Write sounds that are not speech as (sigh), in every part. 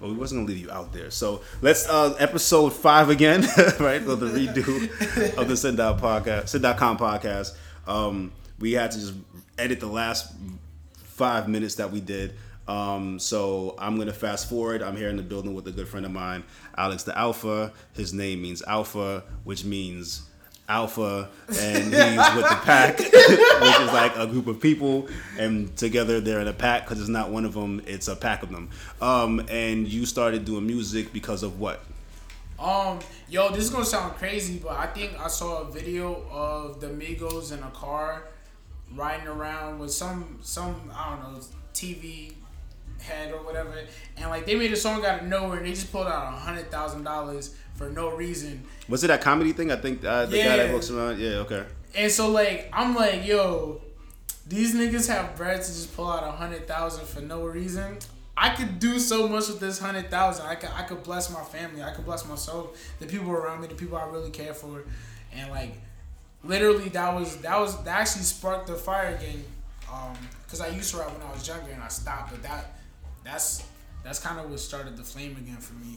Well, we wasn't gonna leave you out there. So let's uh episode five again, (laughs) right? So the redo of the Sit Down podcast, Sit.com podcast. Um, we had to just edit the last five minutes that we did. Um, so I'm gonna fast forward. I'm here in the building with a good friend of mine, Alex DaAlpha. His name means Alpha, which means Alpha, and (laughs) he's with the pack, (laughs) which is like a group of people, and together they're in a pack because it's not one of them; it's a pack of them. Um, and you started doing music because of what? Um, yo, this is gonna sound crazy, but I think I saw a video of the Migos in a car riding around with some some I don't know TV head or whatever, and like they made a song out of nowhere and they just pulled out a hundred thousand dollars for no reason. Was it that comedy thing? I think uh, the guy that walks around. Yeah, okay. And so like I'm like, yo, these niggas have bread to just pull out a hundred thousand for no reason. I could do so much with this hundred thousand. I could I could bless my family. I could bless myself, the people around me, the people I really care for, and like literally that was that was that actually sparked the fire again. Um, cause I used to rap when I was younger and I stopped, but that that's that's kind of what started the flame again for me.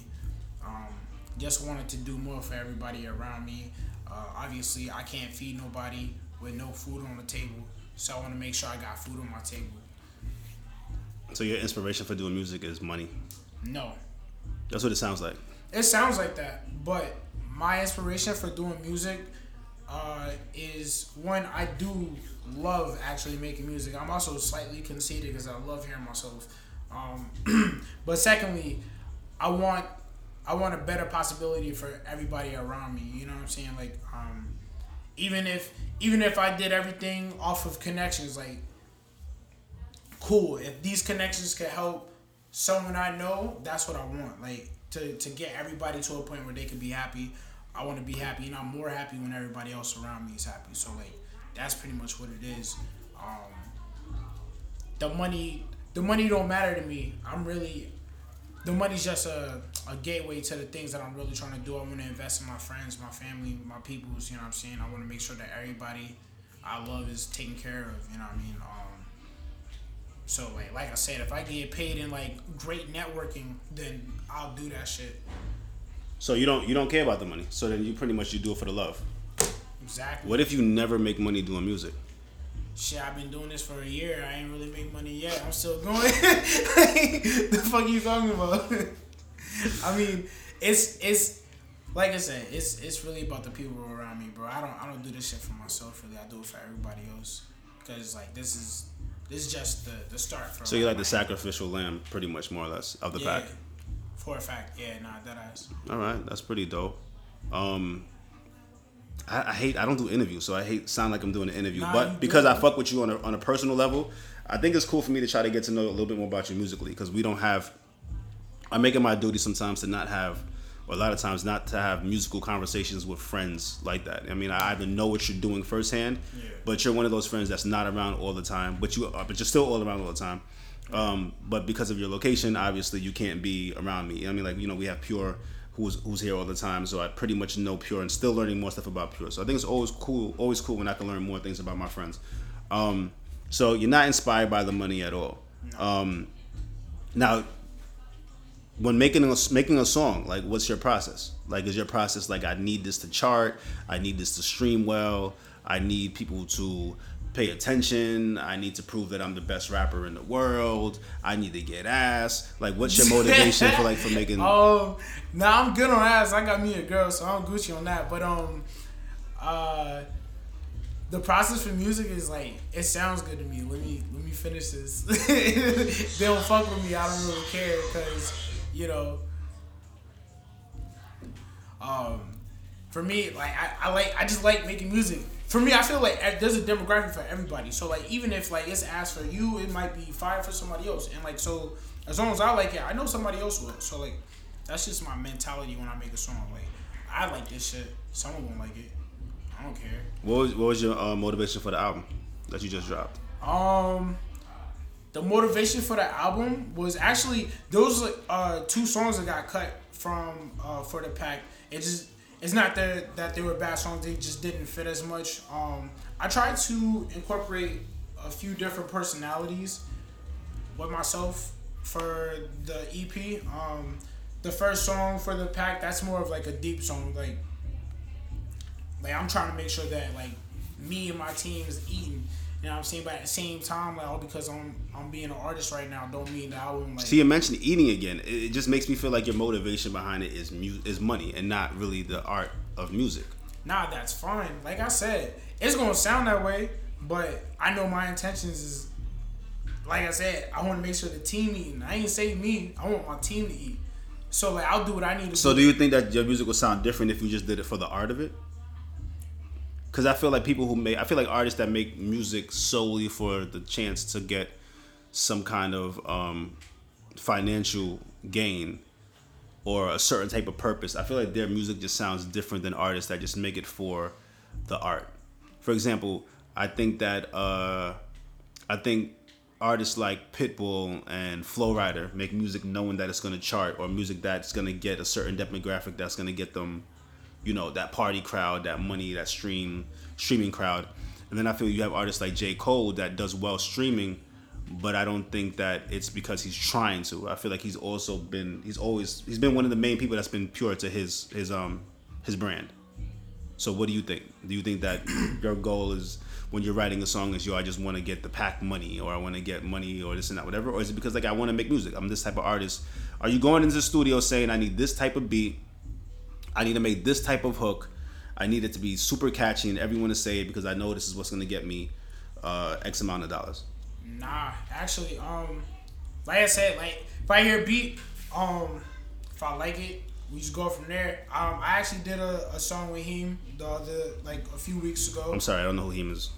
Um, just wanted to do more for everybody around me. Uh, obviously, I can't feed nobody with no food on the table, so I want to make sure I got food on my table. So your inspiration for doing music is money? No. That's what it sounds like. It sounds like that, but my inspiration for doing music uh, is one I do love actually making music. I'm also slightly conceited because I love hearing myself. Um, (clears throat) but secondly, I want I want a better possibility for everybody around me. You know what I'm saying? Like, um, even if even if I did everything off of connections, like, cool. If these connections could help someone I know, that's what I want. Like to to get everybody to a point where they can be happy. I want to be happy, and I'm more happy when everybody else around me is happy. So like, that's pretty much what it is. Um, the money, the money don't matter to me. I'm really the money's just a, a gateway to the things that I'm really trying to do. I want to invest in my friends, my family, my peoples. You know what I'm saying? I want to make sure that everybody I love is taken care of. You know what I mean? Um, so like like I said, if I get paid in like great networking, then I'll do that shit. So you don't you don't care about the money. So then you pretty much you do it for the love. Exactly. What if you never make money doing music? shit, I've been doing this for a year. I ain't really make money yet. I'm still going. (laughs) the fuck you talking about? (laughs) (laughs) I mean, it's it's like I said, it's it's really about the people around me, bro. I don't I don't do this shit for myself really. I do it for everybody else because like this is this is just the the start for. So you're like the sacrificial lamb, pretty much more or less of the yeah, pack. For a fact, yeah, nah, that ass. All right, that's pretty dope. Um, I, I, hate I don't do interviews, so I hate sound like I'm doing an interview. Nah, but because I fuck with you on a on a personal level, I think it's cool for me to try to get to know a little bit more about you musically because we don't have. I make it my duty sometimes to not have, or a lot of times not to have musical conversations with friends like that. I mean, I either know what you're doing firsthand, yeah. but you're one of those friends that's not around all the time, but you are, but you're still all around all the time. Um, but because of your location, obviously you can't be around me. I mean, like you know, we have pure who's who's here all the time. So I pretty much know Pure and still learning more stuff about Pure. So I think it's always cool, always cool when I can learn more things about my friends. Um, so you're not inspired by the money at all. Um, now, when making a making a song, like what's your process? Like is your process like I need this to chart, I need this to stream well, I need people to pay attention. I need to prove that I'm the best rapper in the world. I need to get ass. Like, what's your motivation for like for (laughs) making? Um, now I'm good on ass. I got me a girl, so I'm Gucci on that. But um, uh, the process for music is like it sounds good to me. Let me let me finish this. (laughs) they don't fuck with me. I don't really care because you know. Um, for me, like I, I like I just like making music for me, I feel like there's a demographic for everybody. So like even if like it's asked for you, it might be fire for somebody else. And like so, as long as I like it, I know somebody else will. So like that's just my mentality when I make a song. Like I like this shit, someone won't like it. I don't care. What was what was your uh, motivation for the album that you just dropped? Um, the motivation for the album was actually those uh two songs that got cut from uh for the pack. It just it's not that that they were bad songs; they just didn't fit as much. Um, I tried to incorporate a few different personalities with myself for the EP. Um, the first song for the pack that's more of like a deep song. Like, like I'm trying to make sure that like me and my team is eating. You know what I'm saying? But at the same time, like, all because I'm I'm being an artist right now, don't mean that I won't like. See, you mentioned eating again. It just makes me feel like your motivation behind it is mu- is money and not really the art of music. Nah, that's fine. Like I said, it's gonna sound that way, but I know my intentions is. Like I said, I want to make sure the team eating. I ain't say me. I want my team to eat. So like I'll do what I need to So do. do you think that your music would sound different if you just did it for the art of it? Because I feel like people who make, I feel like artists that make music solely for the chance to get some kind of um, financial gain or a certain type of purpose. I feel like their music just sounds different than artists that just make it for the art. For example, I think that uh, I think artists like Pitbull and Flo Rida make music knowing that it's going to chart or music that's going to get a certain demographic that's going to get them, you know, that party crowd, that money, that stream streaming crowd. And then I feel you have artists like J. Cole that does well streaming, but I don't think that it's because he's trying to. I feel like he's also been he's always he's been one of the main people that's been pure to his his um his brand. So what do you think? Do you think that (clears throat) your goal is when you're writing a song is yo I just want to get the pack money or I want to get money or this and that whatever or is it because like I want to make music? I'm this type of artist. Are you going into the studio saying I need this type of beat? I need to make this type of hook. I need it to be super catchy and everyone to say it because I know this is what's going to get me uh, X amount of dollars. Nah, actually, um, like I said, like if I hear a beat, um, if I like it, we just go from there. Um, I actually did a, a song with him the other like a few weeks ago. I'm sorry, I don't know who him is.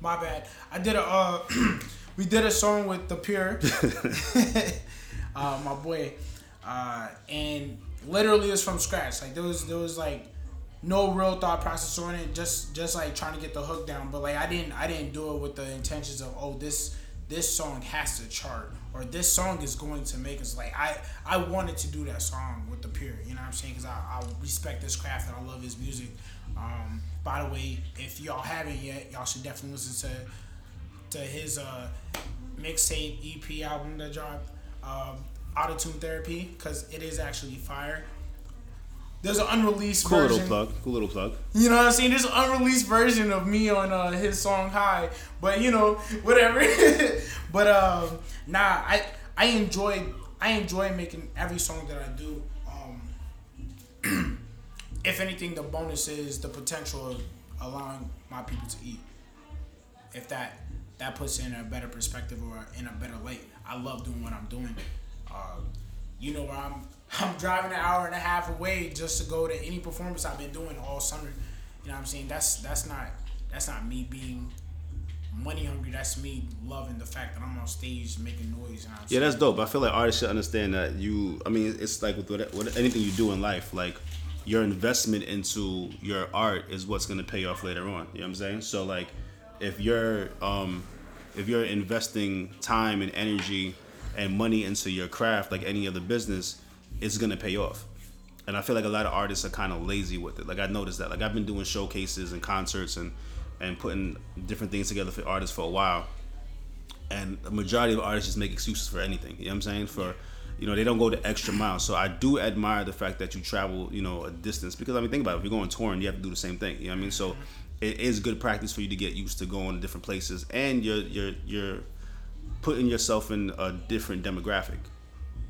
My bad. I did a uh, (clears throat) we did a song with the Pure, (laughs) (laughs) uh, my boy, uh, and literally it's from scratch. Like there was there was like no real thought process on it. Just just like trying to get the hook down. But like I didn't I didn't do it with the intentions of oh this this song has to chart or this song is going to make us like I I wanted to do that song with the Pure. You know what I'm saying? Because I, I respect this craft and I love his music. Um, by the way, if y'all haven't yet, y'all should definitely listen to to his uh, mixtape EP album that dropped, um, Autotune Therapy, because it is actually fire. There's an unreleased Cool version. little plug. Cool little plug. You know what I'm saying? There's an unreleased version of me on uh, his song High, but you know, (laughs) whatever. (laughs) but um, nah, I I enjoy I enjoy making every song that I do. Um, (clears throat) if anything, the bonus is the potential of allowing my people to eat. If that that puts it in a better perspective or in a better light, I love doing what I'm doing. Uh, you know where I'm I'm driving an hour and a half away just to go to any performance I've been doing all summer. You know what I'm saying? That's that's not that's not me being money hungry. That's me loving the fact that I'm on stage making noise. You know Yeah, saying? that's dope. I feel like artists should understand that you. I mean, it's like with, what, with anything you do in life, like your investment into your art is what's gonna pay off later on. You know what I'm saying? So like, if you're um, if you're investing time and energy and money into your craft, like any other business, it's gonna pay off. And I feel like a lot of artists are kind of lazy with it. Like I noticed that. Like I've been doing showcases and concerts and and putting different things together for artists for a while and the majority of artists just make excuses for anything. You know what I'm saying? For you know, they don't go the extra mile. So I do admire the fact that you travel, you know, a distance because I mean, think about it. If you're going touring, you have to do the same thing. You know what I mean? So it is good practice for you to get used to going to different places, and you're you're you're putting yourself in a different demographic.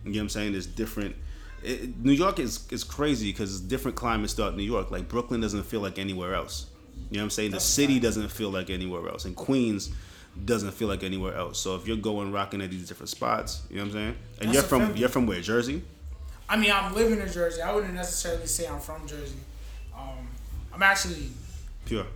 You know what I'm saying? There's different. It, New York is is crazy because different climates throughout New York. Like Brooklyn doesn't feel like anywhere else. You know what I'm saying? The city doesn't feel like anywhere else, and Queens doesn't feel like anywhere else. So if you're going rocking at these different spots, you know what I'm saying? And That's you're from you're from where? Jersey? I mean, I'm living in Jersey. I wouldn't necessarily say I'm from Jersey. Um, I'm actually Pure.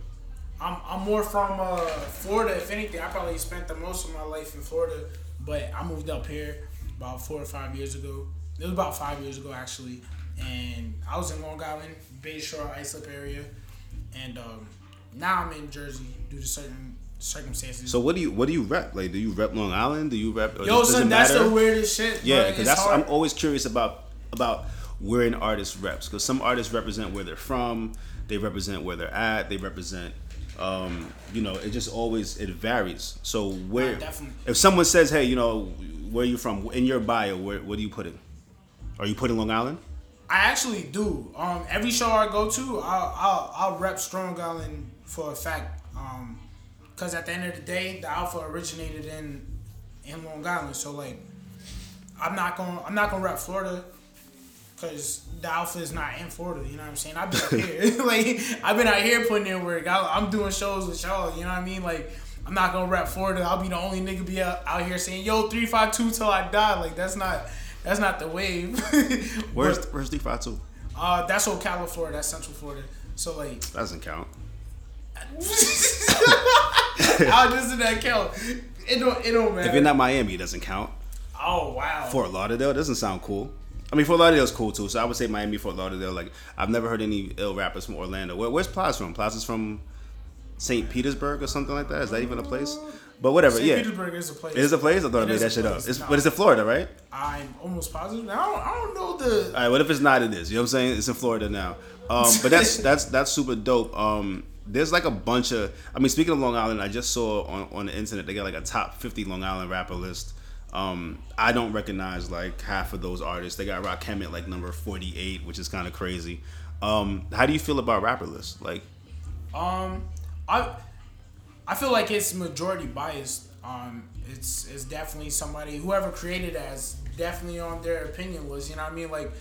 I'm, I'm more from uh, Florida. If anything, I probably spent the most of my life in Florida, but I moved up here about four or five years ago. It was about five years ago actually, and I was in Long Island, Bayshore, Islip area, and um, now I'm in Jersey due to certain circumstances. So what do you what do you rep? Like, do you rep Long Island? Do you rep? Yo, does son, that's matter? the weirdest shit. Yeah, because that's hard. I'm always curious about about where an artist reps because some artists represent where they're from, they represent where they're at, they represent Um, you know, it just always it varies. So where, if someone says, "Hey, you know, where are you from?" in your bio, where what do you put it? Are you putting Long Island? I actually do. Um, every show I go to, I'll I'll, I'll rep Strong Island for a fact. Um, cause at the end of the day, the Alpha originated in in Long Island. So like, I'm not gonna I'm not gonna rep Florida. Cause the Alpha is not in Florida, you know what I'm saying? I've been out here, (laughs) like I've been out here putting in work. I, I'm doing shows with y'all, you know what I mean? Like I'm not gonna rap Florida. I'll be the only nigga be out, out here saying yo three five two till I die. Like that's not that's not the wave. (laughs) Where's But, Where's three five two? uh, that's Ocala, Florida. That's Central Florida. So like, That doesn't count. (laughs) how does that count? It don't. It don't matter. If you're not Miami, it doesn't count. oh wow. Fort Lauderdale doesn't sound cool. I mean, Fort Lauderdale's cool too. So I would say Miami, Fort Lauderdale. Like I've never heard any ill rappers from Orlando. Where, where's Plaza from? Plaza's from St. Petersburg or something like that. Is that even a place? But whatever. St. yeah, Petersburg is a place. it is a place. I thought I made that shit up. It's, No. but it's in Florida, right? I'm almost positive. I don't. I don't know the. All right. What if it's not? It is. You know what I'm saying? It's in Florida now. Um, but that's (laughs) that's that's super dope. Um, there's like a bunch of. I mean, speaking of Long Island, I just saw on on the internet they got like a top 50 Long Island rapper list. Um, I don't recognize like half of those artists. They got Rakim at like number 48, which is kind of crazy. Um, how do you feel about rapper lists? Like, Um, I. I feel like it's majority biased. Um, it's it's definitely somebody whoever created as definitely on their opinion list. You know what I mean? Like.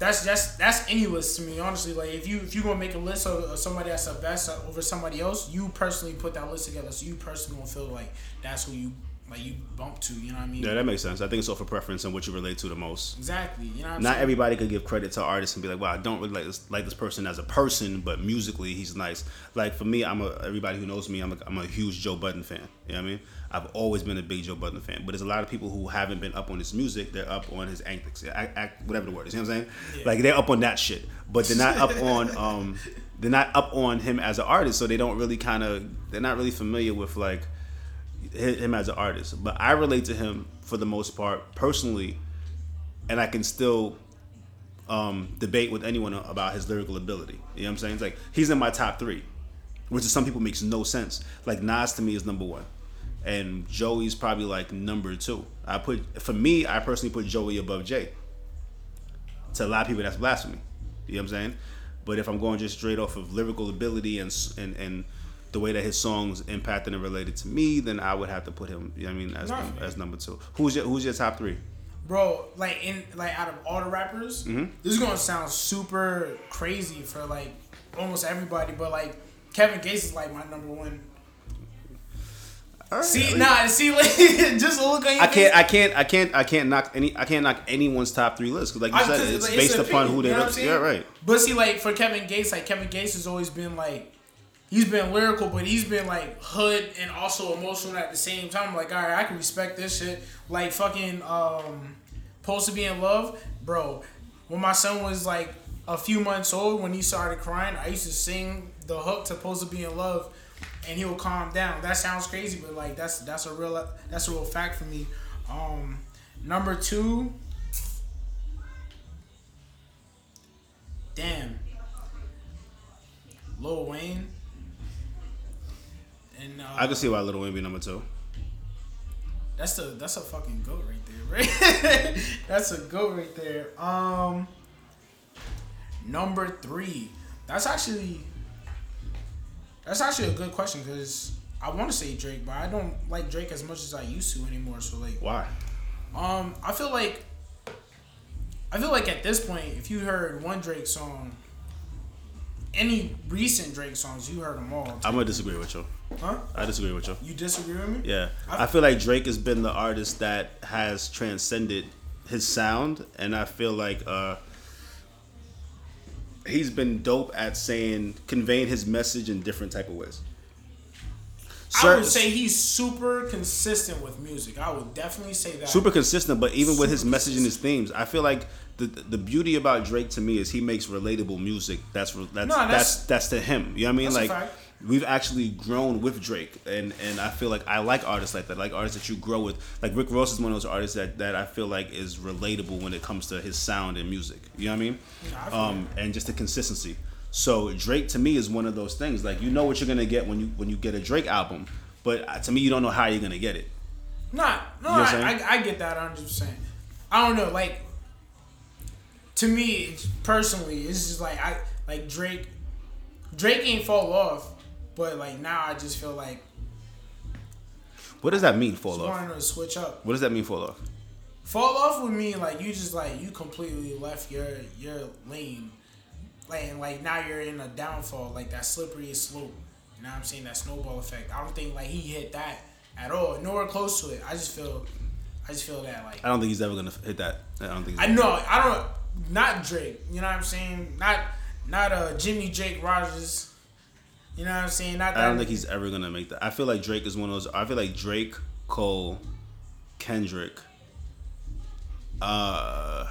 That's that's that's any list to me, honestly. Like if you if you gonna make a list of, of somebody that's the best over somebody else, you personally put that list together, so you personally gonna feel like that's who you like you bump to. You know what I mean? yeah, that makes sense. I think it's all for preference and what you relate to the most. Exactly. You know what I'm Not saying? everybody could give credit to artists and be like, "Wow, I don't really like this like this person as a person, but musically he's nice." Like for me, I'm a everybody who knows me, I'm a, I'm a huge Joe Budden fan. You know what I mean? I've always been a big Joe Budden fan, but there's a lot of people who haven't been up on his music. They're up on his antics, act, act, whatever the word is. You know what I'm saying? Yeah. Like they're up on that shit, but they're not up (laughs) on um they're not up on him as an artist, so they don't really kind of they're not really familiar with like him as an artist. But I relate to him for the most part personally, and I can still um, debate with anyone about his lyrical ability. You know what I'm saying? It's like he's in my top three, which to some people makes no sense. Like Nas to me is number one, and Joey's probably like number two. I put for me, I personally put Joey above Jay. To a lot of people, that's blasphemy. You know what I'm saying? But if I'm going just straight off of lyrical ability and and and the way that his songs impacted and related to me, then I would have to put him. You know what I mean? As as number two. Who's your Who's your top three? bro like in like out of all the rappers Mm-hmm. this is gonna sound super crazy for like almost everybody but like kevin gates is like my number one right, see nah see like (laughs) just look on your I can't, I can't, I can't, I can't knock any, I can't knock anyone's top three list because, like you I- said, it's like, based upon opinion, who they. you know look- yeah, right. But see, like for Kevin Gates, like Kevin Gates has always been like, he's been lyrical, but he's been like hood and also emotional at the same time. Like, all right, I can respect this shit. Like fucking um, supposed to be in love, bro. When my son was like a few months old, when he started crying, I used to sing the hook to "Supposed to Be in Love," and he would calm down. That sounds crazy, but like that's that's a real that's a real fact for me. Um, number two. Damn. Lil Wayne. And uh, I can see why Lil Wayne be number two. that's a that's a fucking goat right there, right? (laughs) that's a goat right there. Um, number three. That's actually that's actually a good question because I want to say Drake, but I don't like Drake as much as I used to anymore. So like, Why? um, I feel like I feel like at this point, if you heard one Drake song, any recent Drake songs, you heard them all. I'm gonna disagree with you. Huh? I disagree with you. You disagree with me? Yeah, I- I feel like Drake has been the artist that has transcended his sound, and I feel like uh, he's been dope at saying conveying his message in different type of ways. I would say he's super consistent with music. I would definitely say that. super consistent, but even with his message and his themes, I feel like the the beauty about Drake to me is he makes relatable music. That's that's No, that's, that's- that's to him. You know what I mean? Like. We've actually grown with Drake, and and I feel like I like artists like that, like artists that you grow with. Like Rick Ross is one of those artists that that I feel like is relatable when it comes to his sound and music. You know what I mean? I um, and just the consistency. So Drake to me is one of those things. Like you know what you're gonna get when you when you get a Drake album, but uh, to me you don't know how you're gonna get it. Not, no, You know I, I, I get that 100. percent I don't know, like to me personally, it's just like I like Drake. Drake ain't fall off, but like now I just feel like What does that mean? Fall off. wanting to switch up. What does that mean? Fall off. Fall off would mean like you just like you completely left your your lane, like and like now you're in a downfall, like that slippery slope. You know what I'm saying? That snowball effect. I don't think like he hit that at all, nowhere close to it. I just feel, I just feel that like I don't think he's ever gonna hit that. I don't think. I know I don't not Drake. You know what I'm saying? Not not uh Jimmy Jake Rogers. You know what I'm saying? Not. I don't think he's ever gonna make that. I feel like Drake is one of those. I feel like Drake, Cole, Kendrick. Uh,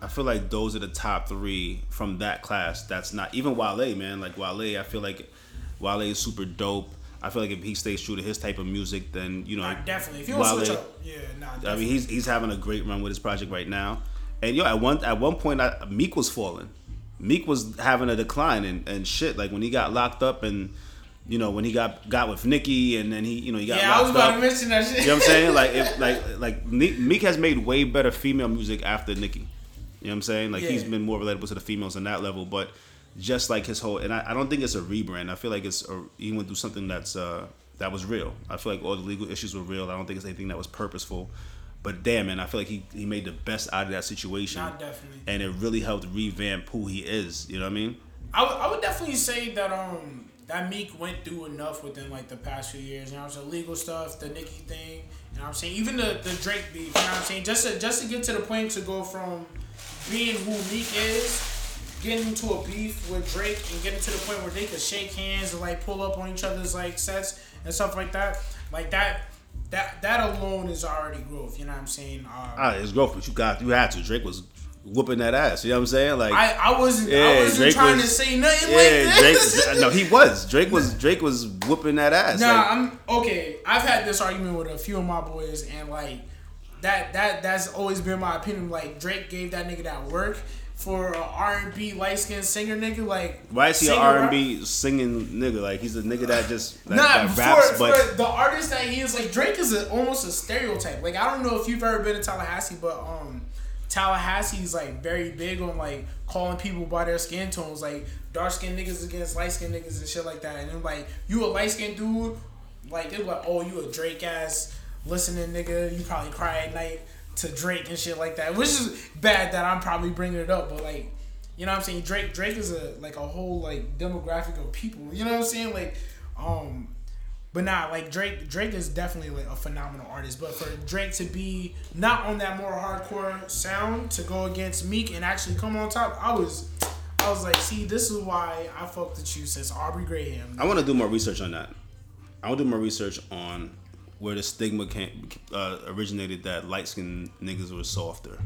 I feel like those are the top three from that class. That's not even Wale, man. Like Wale, I feel like Wale is super dope. I feel like if he stays true to his type of music, then you know, Nah, definitely. If you Wale- switch up, yeah, nah. Definitely. I mean, he's he's having a great run with his project right now. And yo, at one at one point, I, Meek was falling. Meek was having a decline and, and shit. Like when he got locked up and you know when he got got with Nicki and then he you know he got yeah, I was about up. to mention that shit. You know what I'm saying? Like if (laughs) like like Meek, has made way better female music after Nicki. You know what I'm saying? Like he's been more relatable to the females on that level, but just like his whole and I, I don't think it's a rebrand. I feel like it's a, he went through something that's uh that was real. I feel like all the legal issues were real. I don't think it's anything that was purposeful. But damn man, I feel like he, he made the best out of that situation. Nah, definitely. And it really helped revamp who he is. You know what I mean? I would, I would definitely say that um that Meek went through enough within like the past few years. You know what I'm? Legal stuff, the Nicki thing. You know what I'm saying? Even the, the Drake beef. You know what I'm saying? Just to just to get to the point to go from being who Meek is, getting into a beef with Drake, and getting to the point where they could shake hands and like pull up on each other's like sets and stuff like that. Like that. That, that alone is already growth, you know what I'm saying? Um, Ah, it's growth, but you got you had to. Drake was whooping that ass. You know what I'm saying? Like I, I wasn't I Yeah, wasn't Drake trying was- to say nothing Yeah, like Drake. No, he was. Drake was. Drake was whooping that ass. Nah, Like, I'm okay. I've had this argument with a few of my boys, and like that that that's always been my opinion. Like Drake gave that nigga that work for R and B light skinned singer nigga. Like why is he an R&B singing nigga? Like he's a nigga that just that, Nah, that for, but for the artist that he is, like Drake is a, almost a stereotype. Like I don't know if you've ever been to Tallahassee, but um, Tallahassee's like very big on like calling people by their skin tones, like dark skinned niggas against light skinned niggas and shit like that. And then like you a light skinned dude, like they're like, oh you a Drake ass listening nigga, you probably cry at night to Drake and shit like that, which is bad that I'm probably bringing it up, but like. You know what I'm saying? Drake Drake is a like a whole like demographic of people. You know what I'm saying? Like, um, but nah, like Drake Drake is definitely like a phenomenal artist. But for Drake to be not on that more hardcore sound to go against Meek and actually come on top, I was I was like, see, this is why I fucked with you since Aubrey Graham. I want to do more research on that. I want to do more research on where the stigma came, uh, originated that light skinned niggas were softer.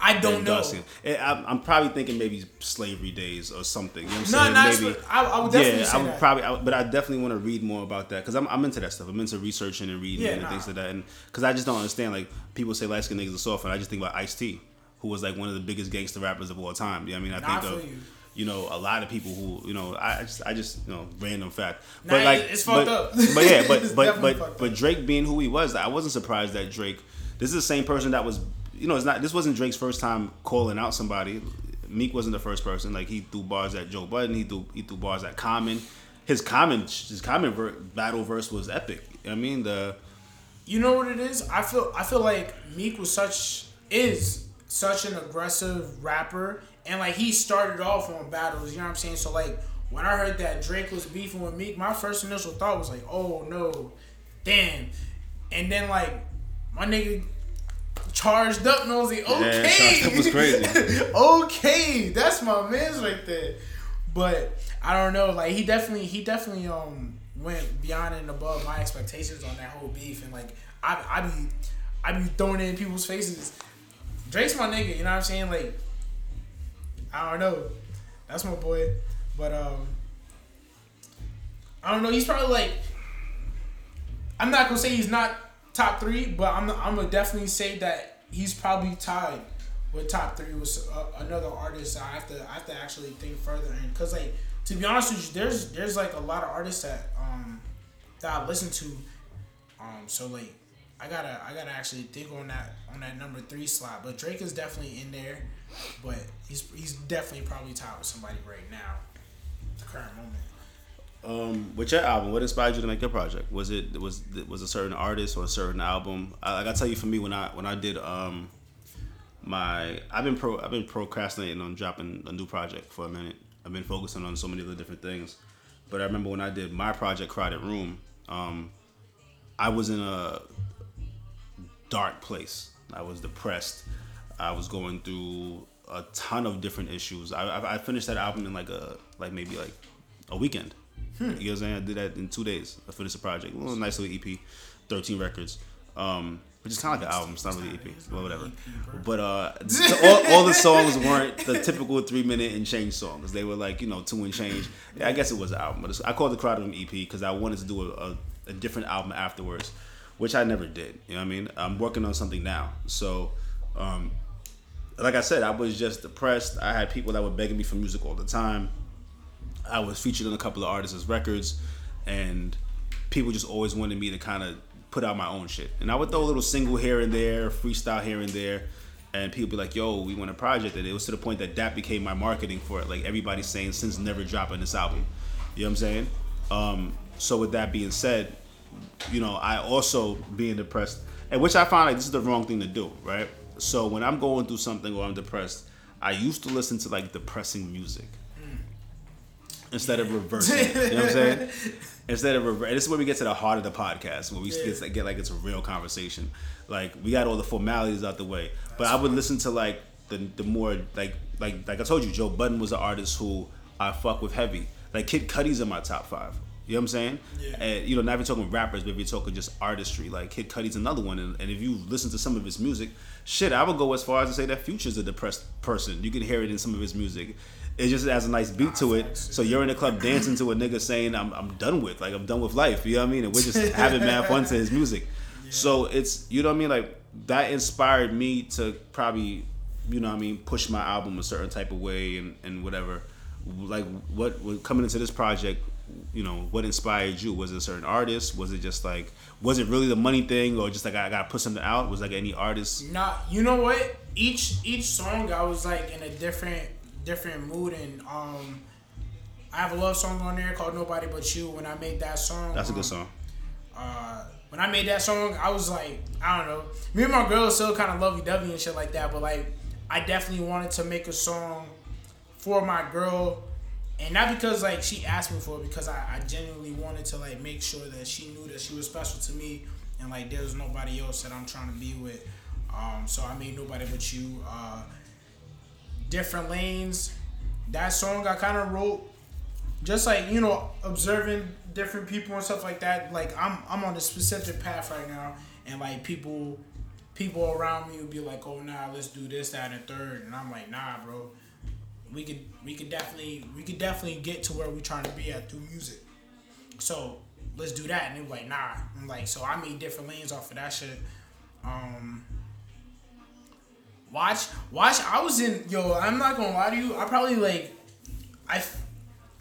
I don't know. I'm, I'm probably thinking maybe slavery days or something. You know what I'm No, saying? not maybe. I- I would definitely yeah, say I would that. probably, I, but I definitely want to read more about that because I'm, I'm into that stuff. I'm into researching and reading Yeah, and nah. things like that. And because I just don't understand, like people say light skinned niggas are soft, and I just think about Ice T, who was like one of the biggest gangster rappers of all time. You know what I mean? I Nah, think of. you. You know, a lot of people who, you know, I just, I just, you know, random fact. Nah, but like, it's fucked but, up. But yeah, but (laughs) but but but Drake being who he was, I wasn't surprised that Drake. This is the same person that was, you know, it's not. This wasn't Drake's first time calling out somebody. Meek wasn't the first person. Like he threw bars at Joe Budden. He threw he threw bars at Common. His Common his Common ver- battle verse was epic. I mean the You know what it is? I feel I feel like Meek was such is such an aggressive rapper and like he started off on battles, you know what I'm saying? So like when I heard that Drake was beefing with Meek, my first initial thought was like, "Oh no. Damn." And then like my nigga charged up and I was like, "Okay." Up was crazy. (laughs) okay, that's my man's right there. But I don't know, like he definitely he definitely um went beyond and above my expectations on that whole beef and like I I be I be throwing it in people's faces. Drake's my nigga, you know what I'm saying? Like I don't know. That's my boy. But um I don't know, he's probably like I'm not gonna say he's not top three, but I'm I'm gonna definitely say that he's probably tied with top three with uh, another artist. I have to I have to actually think further in because like to be honest with you, there's there's like a lot of artists that um that I listen to. Um, so like I gotta I gotta actually think on that on that number three slot. But Drake is definitely in there, but he's he's definitely probably tied with somebody right now, the current moment. Um, with your album, what inspired you to make your project? Was it was was a certain artist or a certain album? I, I gotta tell you, for me, when I when I did um my I've been pro I've been procrastinating on dropping a new project for a minute. I've been focusing on so many other different things, but I remember when I did my project, Crowded Room. Um, I was in a dark place. I was depressed. I was going through a ton of different issues. I, I, I finished that album in like a like maybe like a weekend. Hmm. You know what I'm saying? I did that in two days. I finished the project. A little nice little EP, 13 records. Um, which is kind of like an album. It's not really an EP, well, whatever. But uh, all, all, the songs weren't the typical three minute and change songs. They were like you know two and change. Yeah, I guess it was an album, but I called the Crowd Room EP because I wanted to do a, a, a, different album afterwards, which I never did. You know what I mean? I'm working on something now, so. Um, like I said, I was just depressed. I had people that were begging me for music all the time. I was featured on a couple of artists' records, and people just always wanted me to kind of put out my own shit. And I would throw a little single here and there, freestyle here and there, and people be like, "Yo, we want a project." And it was to the point that that became my marketing for it. Like everybody's saying, since never dropping this album. You know what I'm saying? Um, so with that being said, you know, I also being depressed, and which I find like this is the wrong thing to do, right? So when I'm going through something or I'm depressed, I used to listen to like depressing music instead of reversing. you know what I'm saying? (laughs) Instead of reversing. This is where we get to the heart of the podcast, where we yeah. get, get like it's a real conversation. Like we got all the formalities out the way, but I would listen to like the the more like like like I told you, Joe Budden was an artist who I fuck with heavy. Like Kid Cudi's in my top five. You know what I'm saying? Yeah. And you know, not even talking rappers, but if you're talking just artistry, like Kid Cudi's another one. And, and, if you listen to some of his music, shit, I would go as far as to say that Future's a depressed person. You can hear it in some of his music. It just has a nice beat to it. So you're in the club dancing to a nigga saying, I'm, I'm done with, like, I'm done with life. You know what I mean? And we're just (laughs) having mad fun to his music. Yeah. So it's, you know what I mean? Like, that inspired me to probably, you know what I mean, push my album a certain type of way and, and whatever. Like, what, what coming into this project, you know, what inspired you? Was it a certain artist? Was it just like, was it really the money thing, or just like I gotta put something out? Was like any artist? Nah, you know what? Each each song I was like in a different different mood and um I have a love song on there called Nobody But You. When I made that song, that's um, a good song. Uh, when I made that song, I was like, I don't know. Me and my girl still kind of lovey dovey and shit like that, but like, I definitely wanted to make a song for my girl, and not because like she asked me for it, because I, I genuinely wanted to like make sure that she knew that she was special to me, and like there was nobody else that I'm trying to be with. Um, so I made nobody but you. Uh, different lanes. That song I kind of wrote just like you know observing different people and stuff like that. Like I'm I'm on a specific path right now, and like people people around me would be like, oh nah, let's do this, that, and third, and I'm like, nah, bro. We could we could definitely we could definitely get to where we're trying to be at through music. So let's do that. And they were like, nah. I'm like, so I made different lanes off of that shit. Um, Watch, watch. I was in yo. I'm not gonna lie to you. I probably like, I,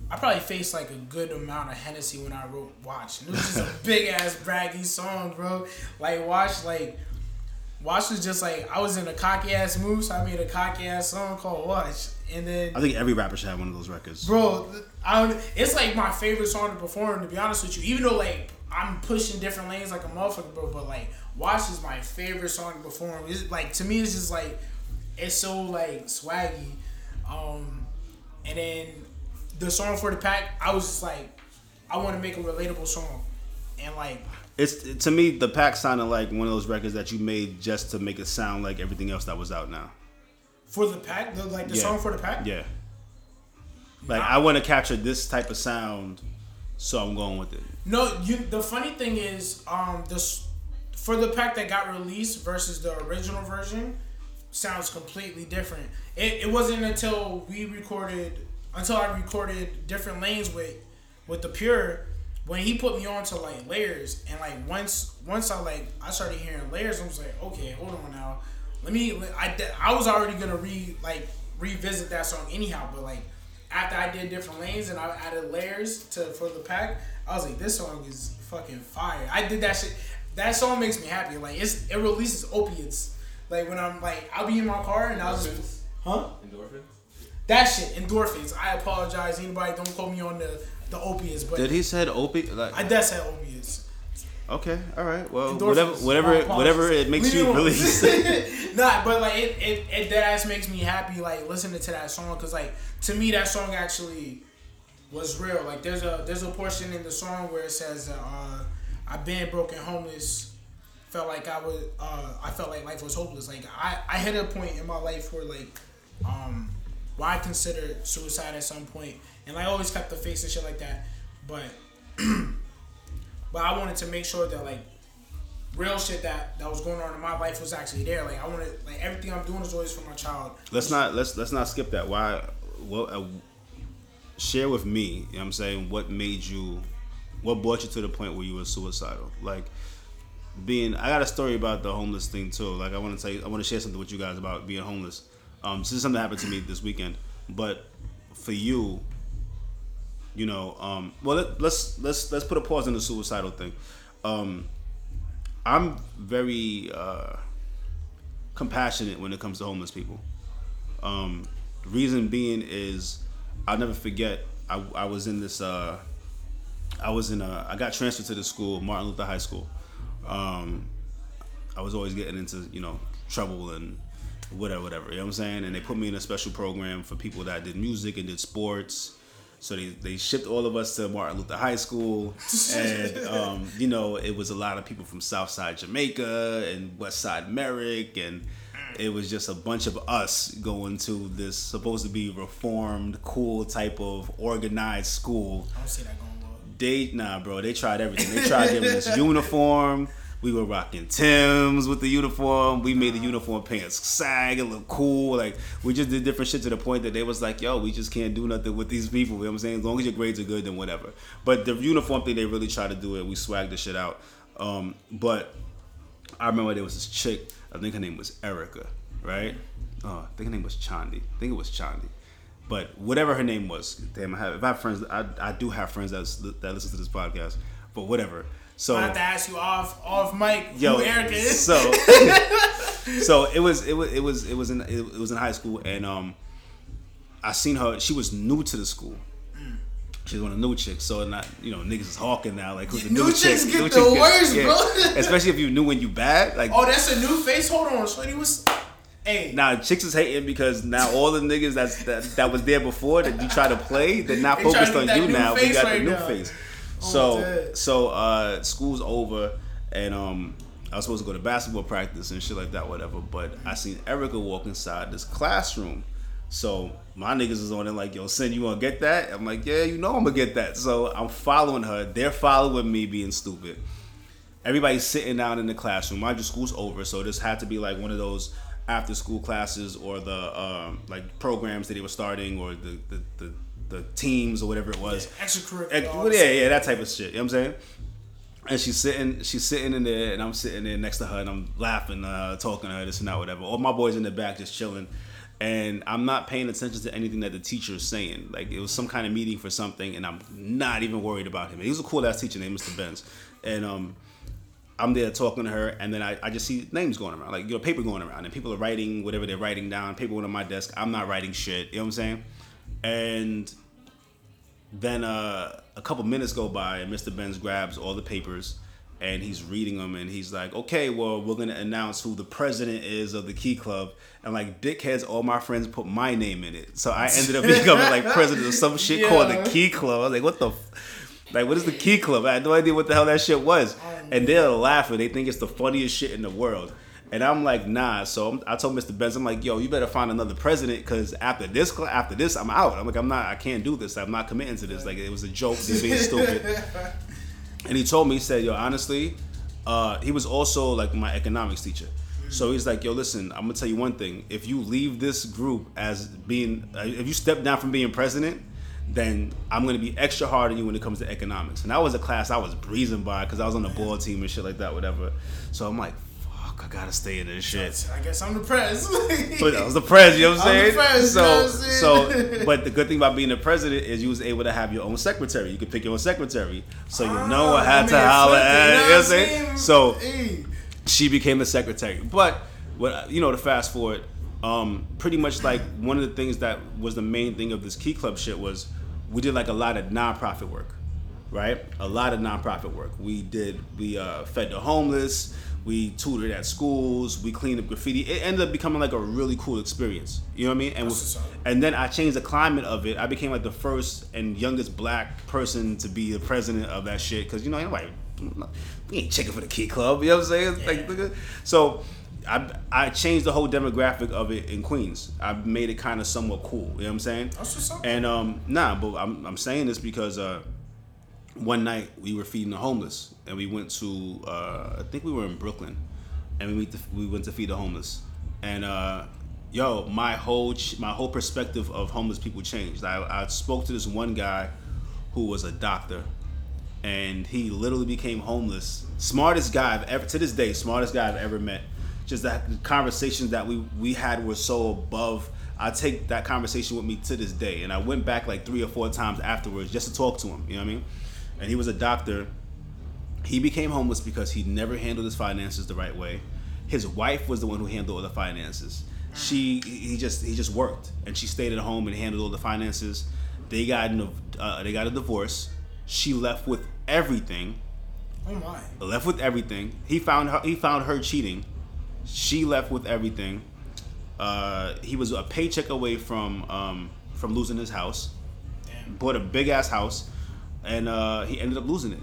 I probably faced like a good amount of Hennessy when I wrote Watch. And it was just a (laughs) big ass braggy song, bro. Like Watch, like Watch was just like I was in a cocky ass mood, so I made a cocky ass song called Watch. And then I think every rapper should have one of those records, bro. I don't, it's like my favorite song to perform. To be honest with you, even though like I'm pushing different lanes like a motherfucker, bro. But like Watch is my favorite song to perform. It's like to me, it's just like it's so like swaggy. Um, and then the song for the pack, I was just like, I want to make a relatable song, and like. It's to me the pack sounded like one of those records that you made just to make it sound like everything else that was out now. For the pack, the, like the yeah. song for the pack. Yeah. Like I want to capture this type of sound, so I'm going with it. No, you. The funny thing is, um, this for the pack that got released versus the original version sounds completely different. It, it wasn't until we recorded until I recorded different lanes with with the pure when he put me on to like layers and like once once I like I started hearing layers I was like okay hold on now let me I I was already gonna re like revisit that song anyhow but like after I did different lanes and I added layers to for the pack, I was like, this song is fucking fire. I did that shit. That song makes me happy. Like it's it releases opiates. Like when I'm like I'll be in my car and I'll just huh Endorphins. that shit endorphins. I apologize. Anybody don't quote me on the the opiates, but Did he said opiate? Like, I did say opiates. Okay, all right. Well, Endorphins. whatever, whatever, whatever it makes Leave you release. (laughs) (laughs) nah, but like it, it, it dead ass makes me happy like listening to that song because like to me that song actually was real. Like there's a there's a portion in the song where it says that uh, I've been broken homeless, felt like I was uh, I felt like life was hopeless. Like I I hit a point in my life where like um where I considered suicide at some point and I always kept the face and shit like that, but (clears throat) but I wanted to make sure that like real shit that that was going on in my life was actually there. Like I wanted, like everything I'm doing is always for my child. let's not let's let's not skip that. Why? What? Uh, share with me. You know what I'm saying what made you, what brought you to the point where you were suicidal? Like being. I got a story about the homeless thing too. Like I want to tell you, I want to share something with you guys about being homeless. Um, this is something that happened to me this weekend. But for you, you know, um, well let, let's let's let's put a pause on the suicidal thing. Um, I'm very uh, compassionate when it comes to homeless people. Um, reason being is I'll never forget. I, I was in this. Uh, I was in a. I got transferred to the school, Martin Luther High School. Um, I was always getting into you know trouble and whatever, whatever. You know what I'm saying? And they put me in a special program for people that did music and did sports. So they, they shipped all of us to Martin Luther High School, (laughs) and um, you know it was a lot of people from Southside Jamaica and Westside Merrick, and it was just a bunch of us going to this supposed to be reformed, cool type of organized school I don't see that going well. they nah, bro. They tried everything. They tried giving us (laughs) uniform. We were rocking Tims with the uniform. We made the uniform pants sag and look cool. Like we just did different shit to the point that they was like, "Yo, we just can't do nothing with these people." You know what I'm saying? As long as your grades are good, then whatever. But the uniform thing, they really tried to do it. We swagged the shit out. Um, but I remember there was this chick. I think her name was Erica, right? Oh, I think her name was Chandi. I think it was Chandi. But whatever her name was, damn, I have. If I have friends, I, I do have friends that's, that listen to this podcast. But whatever. So I have to ask you off off mic yo, who Erica is. so (laughs) so it was it was it was it was in it was in high school, and um, I seen her. She was new to the school. She's one of the new chicks, so not you know niggas is hawking now like who's the New new, chicks chick? get New the chicks worst, bro. Especially if you knew when you bad, like oh, that's a new face. Hold on, Shorty was. Hey, Now chicks is hating because now all the niggas that's that, that was there before that you try to play, they're not They focused on you now. We got right the new now. face. So dead. so uh school's over and um I was supposed to go to basketball practice and shit like that, whatever. But I seen Erica walk inside this classroom. So my niggas is on it like, yo, Syn, you gonna get that? I'm like, yeah, you know I'm gonna get that. So I'm following her. They're following me being stupid everybody's sitting down in the classroom. Mind you, school's over, so this had to be like one of those after school classes or the um, like programs that they were starting or the the, the, the teams or whatever it was. extracurricular. Ex- all well, this- yeah, yeah, that type of shit. You know what I'm saying? And she's sitting, she's sitting in there, and I'm sitting there next to her, and I'm laughing, uh, talking to her, this and that, whatever. All my boys in the back just chilling, and I'm not paying attention to anything that the teacher is saying. Like it was some kind of meeting for something, and I'm not even worried about him. He was a cool ass teacher named Mr. Benz, and um, I'm there talking to her, and then I, I just see names going around, like you know, paper going around, and people are writing whatever they're writing down. Paper went on my desk. I'm not writing shit. You know what I'm saying? And then uh, a couple minutes go by, and Mr. Benz grabs all the papers, and he's reading them, and he's like, "Okay, well, we're gonna announce who the president is of the Key Club." And like dickheads, all my friends put my name in it, so I ended up becoming like president of some shit called the Key Club. I was like, "What the." F-? Like what is the key club? I had no idea what the hell that shit was, and they're laughing. They think it's the funniest shit in the world, and I'm like, nah. So I'm, I told Mr. Benz, I'm like, yo, you better find another president because after this, after this, I'm out. I'm like, I'm not, I can't do this. I'm not committing to this. Like it was a joke. They're being stupid. (laughs) And he told me, he said, yo, honestly, uh, he was also like my economics teacher. So he's like, yo, listen, I'm gonna tell you one thing. If you leave this group as being, uh, if you step down from being president, then I'm gonna be extra hard on you when it comes to economics. And that was a class I was breezing by because I was on the ball team and shit like that, whatever. So I'm like, fuck, I gotta stay in this shit. I guess I'm the prez. (laughs) but I was the president, you know what I'm saying? The so, you know what I'm saying? so, but the good thing about being the president is you was able to have your own secretary. You could pick your own secretary, so you Ah, know I had to holler at. you know know what I'm saying? So Hey. she became the secretary. But what you know, to fast forward, um, pretty much like one of the things that was the main thing of this Key Club shit was we did like a lot of nonprofit work, right? A lot of nonprofit work. We did we uh, fed the homeless. We tutored at schools. We cleaned up graffiti. It ended up becoming like a really cool experience. You know what I mean? And That's and then I changed the climate of it. I became like the first and youngest black person to be the president of that shit. Cause you know, anybody, we ain't checking for the key club. You know what I'm saying? Yeah. nigga. so I I changed the whole demographic of it in Queens. I made it kind of somewhat cool. You know what I'm saying? That's what's. And um, nah, but I'm I'm saying this because uh, one night we were feeding the homeless, and we went to uh, I think we were in Brooklyn, and we went to, we went to feed the homeless, and uh, yo, my whole my whole perspective of homeless people changed. I, I spoke to this one guy who was a doctor, and he literally became homeless. Smartest guy I've ever to this day, smartest guy I've ever met. Just that conversations that we we had were so above. I take that conversation with me to this day, and I went back like three or four times afterwards just to talk to him. You know what I mean? And he was a doctor. He became homeless because he never handled his finances the right way. His wife was the one who handled all the finances. She he just he just worked, and she stayed at home and handled all the finances. They got in a, uh, they got a divorce. She left with everything. oh my. Left with everything. He found her. He found her cheating. She left with everything. Uh, he was a paycheck away from um, from losing his house Damn. bought a big ass house, and uh, he ended up losing it.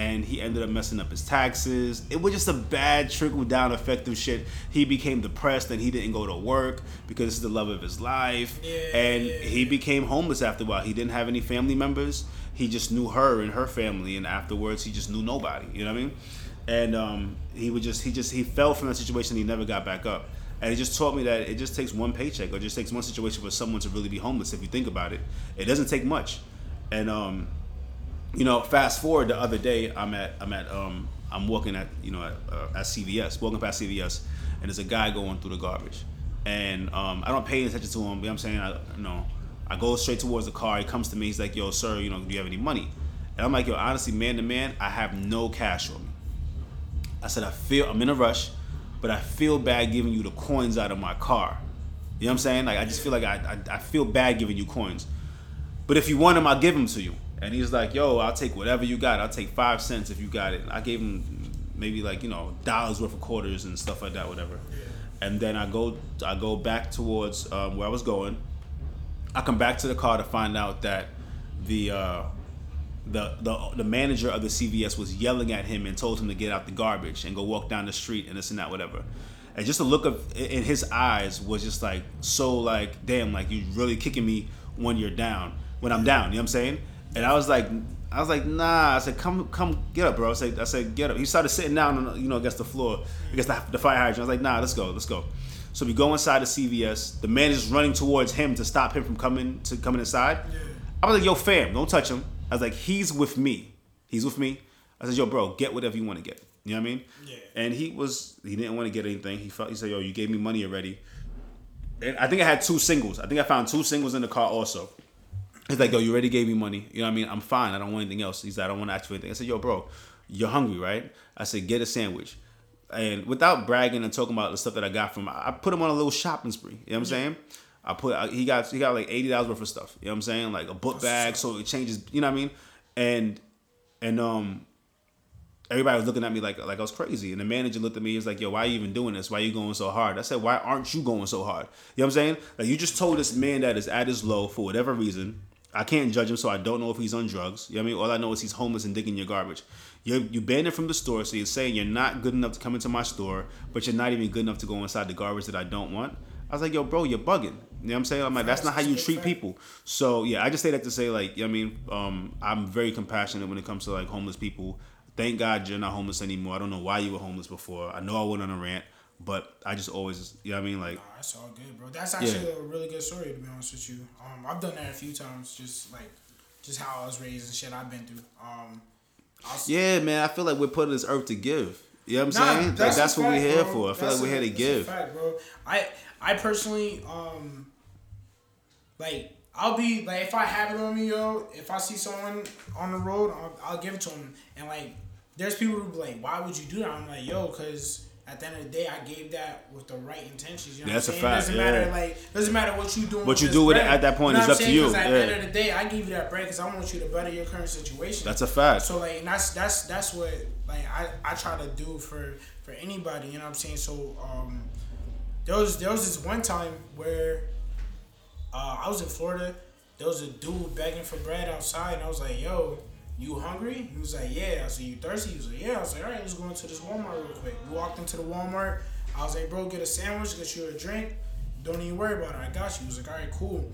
And he ended up messing up his taxes. It was just a bad trickle down effect of shit. He became depressed and he didn't go to work because this is the love of his life. Yeah. And he became homeless after a while. He didn't have any family members. He just knew her and her family, and afterwards he just knew nobody. You know what I mean? And um, he would just he just he fell from that situation. He never got back up. And it just taught me that it just takes one paycheck or just takes one situation for someone to really be homeless. If you think about it, it doesn't take much. And um, you know, fast forward the other day, I'm at I'm at um I'm walking at you know at, uh, at CVS, walking past CVS, and there's a guy going through the garbage, and um I don't pay attention to him. You know I'm saying? I you know I go straight towards the car. He comes to me. He's like, "Yo, sir, you know, do you have any money?" And I'm like, "Yo, honestly, man to man, I have no cash on me." I said, "I feel I'm in a rush, but I feel bad giving you the coins out of my car." You know what I'm saying? Like I just feel like I I, I feel bad giving you coins. But if you want them, I'll give them to you. And he's like, yo, I'll take whatever you got. I'll take five cents if you got it. I gave him maybe like, you know, dollars worth of quarters and stuff like that, whatever. And then I go I go back towards um, where I was going. I come back to the car to find out that the uh, the, the the manager of the CVS was yelling at him and told him to get out the garbage and go walk down the street and this and that whatever. And just the look of in his eyes was just like so like damn like you really kicking me when you're down when I'm down you know what I'm saying and I was like I was like nah. I said come come get up bro. I said I said get up. He started sitting down on, you know against the floor against the, the fire hydrant. I was like nah let's go let's go. So we go inside the CVS the man is running towards him to stop him from coming to coming inside. I was like yo fam don't touch him. I was like he's with me. He's with me. I said yo bro get whatever you want to get. You know what I mean? Yeah. and he was he didn't want to get anything. He felt he said, "Yo, you gave me money already." And I think I had two singles. I think I found two singles in the car also. He's like, "Yo, you already gave me money. You know what I mean? I'm fine. I don't want anything else." He's like, "I don't want to ask for anything." I said, "Yo, bro, you're hungry, right?" I said, "Get a sandwich." And without bragging and talking about the stuff that I got from, I put him on a little shopping spree. You know what I'm saying? I put I- he got he got like eighty dollars worth of stuff. You know what I'm saying? Like a book bag, so it changes. You know what I mean? And and um everybody was looking at me like like I was crazy. And the manager looked at me. He was like, "Yo, why are you even doing this? Why are you going so hard?" I said, "Why aren't you going so hard?" You know what I'm saying? Like you just told this man that is at his low for whatever reason. I can't judge him, so I don't know if he's on drugs. You know I mean? All I know is he's homeless and digging your garbage. You're, you banned him from the store, so you're saying you're not good enough to come into my store, but you're not even good enough to go inside the garbage that I don't want. I was like, yo, bro, you're bugging. You know what I'm saying? I'm like, that's not how you treat people. So yeah, I just say that to say like, you know I mean, um, I'm very compassionate when it comes to like homeless people. Thank God you're not homeless anymore. I don't know why you were homeless before. I know I went on a rant, but I just always, you know what I mean, like, Nah, that's all good, bro. That's actually a really good story to be honest with you. Um, I've done that a few times, just like just how I was raised and shit I've been through. Um, was, yeah, man, I feel like we're put on this earth to give. You know what I'm saying? Like, that's, what we're here bro. for. I feel That's like we're here to that's give. fact, bro. I I personally um like I'll be like if I have it on me, yo. If I see someone on the road, I'll, I'll give it to them. And like, there's people who be like, "Why would you do that?" I'm like, "Yo, cause." At the end of the day, I gave that with the right intentions. You know That's a what I'm saying? fact, Doesn't yeah. matter like doesn't matter what you doing. What you do with it at that point You is know what up I'm to you. At the end of the day, I give you that bread because I want you to better your current situation. That's a fact. So like that's that's that's what like I, I try to do for for anybody, you know what I'm saying? So um there was there was this one time where uh, I was in Florida, there was a dude begging for bread outside and I was like, Yo, you hungry? He was like, Yeah. I said, You thirsty? He was like, Yeah. I was like, Alright, let's go into this Walmart real quick. We walked into the Walmart. I was like, bro, get a sandwich, get you a drink. Don't even worry about it. I got you. He was like, Alright, cool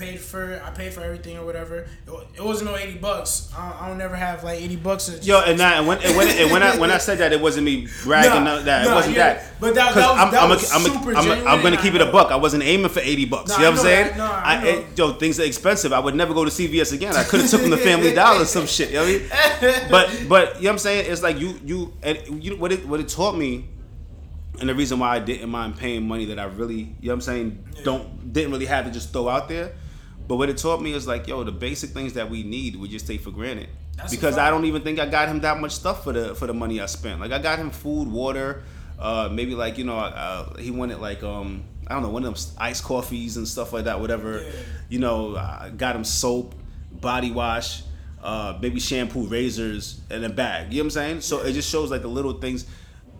paid for I paid for everything or whatever. It, it wasn't no eighty bucks. I don't, I don't never have like eighty bucks. Just, Yo, and, that, and when and when, and when I when I said that, it wasn't me bragging. Nah, no, that nah, it wasn't yeah, that. but that- that was- I'm, that I'm, was a, I'm, a, super I'm, a, I'm gonna keep it a buck. I wasn't aiming for eighty bucks. Nah, you know I what I'm saying? that. Nah, I, I know. it- yo, things are expensive. I would never go to CVS again. I could have took them to Family Dollar some shit. You know what I mean? (laughs) But but you know what I'm saying? It's like you you and you what it what it taught me. And the reason why I didn't mind paying money that I really, you know what I'm saying, don't didn't really have to just throw out there. But what it taught me is like, yo, the basic things that we need, we just take for granted. That's because. I don't even think I got him that much stuff for the for the money I spent. Like I got him food, water, uh, maybe like you know, uh, he wanted like um, I don't know, one of them iced coffees and stuff like that, whatever. Yeah. You know, I got him soap, body wash, uh, maybe shampoo, razors, and a bag. You know what I'm saying? So it just shows like the little things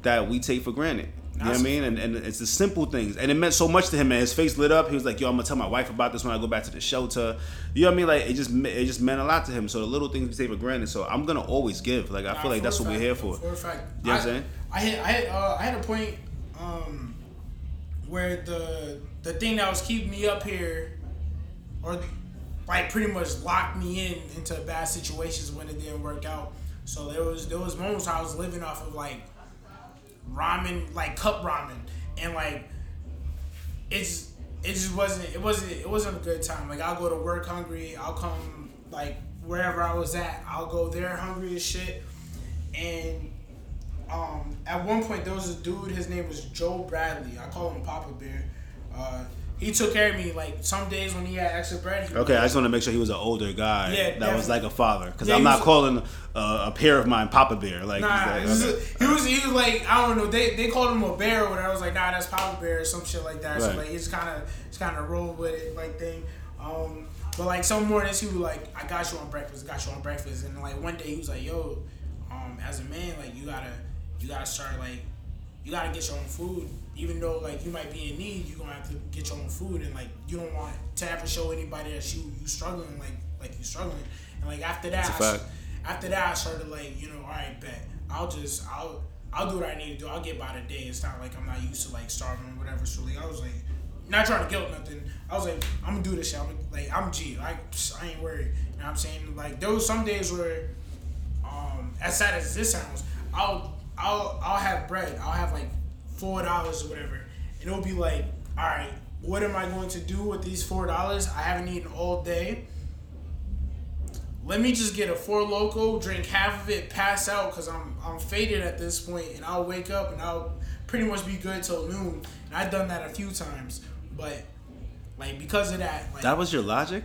that we take for granted. You know what I mean? And, and it's the simple things. And it meant so much to him, man. His face lit up. He was like, yo, I'm going to tell my wife about this when I go back to the shelter. You know what I mean? Like, it just it just meant a lot to him. So the little things we take for granted. So I'm going to always give. Like, I Nah, feel like that's a what we're here for. For a fact. You know what I'm saying? I had I had uh, I had a point um, where the the thing that was keeping me up here, or like pretty much locked me in into bad situations when it didn't work out. So there was there was moments I was living off of like ramen, like cup ramen, and like it's it just wasn't it wasn't it wasn't a good time. Like I'll go to work hungry. I'll come like wherever I was at. I'll go there hungry as shit. And um, at one point there was a dude. His name was Joe Bradley. I call him Papa Bear. Uh, he took care of me. Like some days when he had extra bread. He Okay, I just want to make sure he was an older guy Yeah, that was like a father. Because Yeah, I'm not was- calling uh, a pair of mine Papa Bear. Like, Nah, he like, was, okay. he was he was like I don't know. They they called him a bear or whatever. I was like, nah, that's Papa Bear or some shit like that. So Right. like it's kind of it's kind of rolled with it like thing. Um, but like some mornings he was like, I got you on breakfast, got you on breakfast, and like one day he was like, yo, um, as a man, like you gotta you gotta start like you gotta get your own food. Even though like you might be in need, you're gonna have to get your own food, and like you don't want to ever show anybody that you you struggling like like you struggling. And like after that, I after that, I started like, you know, all right, bet. I'll just, I'll, I'll do what I need to do. I'll get by the day. It's not like I'm not used to like starving or whatever. So like, I was like, not trying to guilt nothing. I was like, I'm gonna do this shit. I'm like, I'm G. Like, psh, I ain't worried. You know what I'm saying? Like, there was some days where, um, as sad as this sounds, I'll, I'll, I'll have bread. I'll have like four dollars or whatever, and it'll be like, all right, what am I going to do with these four dollars? I haven't eaten all day let me just get a four loco, drink half of it, pass out because I'm I'm faded at this point, and I'll wake up and I'll pretty much be good till noon. And I've done that a few times, but like because of that, like that was your logic?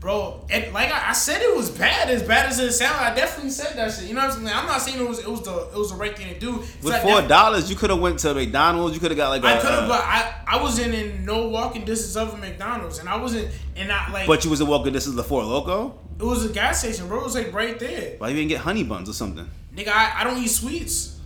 Bro, and like I, I said, it was bad. As bad as it sounded, I definitely said that shit. You know what I'm saying? I'm not saying it was it was the it was the right thing to do. With I four dollars, you could have went to McDonald's. You could have got like a. I could have, uh, but I I wasn't in no walking distance of a McDonald's, and I wasn't, and I like but you was a walking distance of the Four Loco. it was a gas station, bro. It was like right there. Why you didn't get honey buns or something? Nigga, I, I don't eat sweets.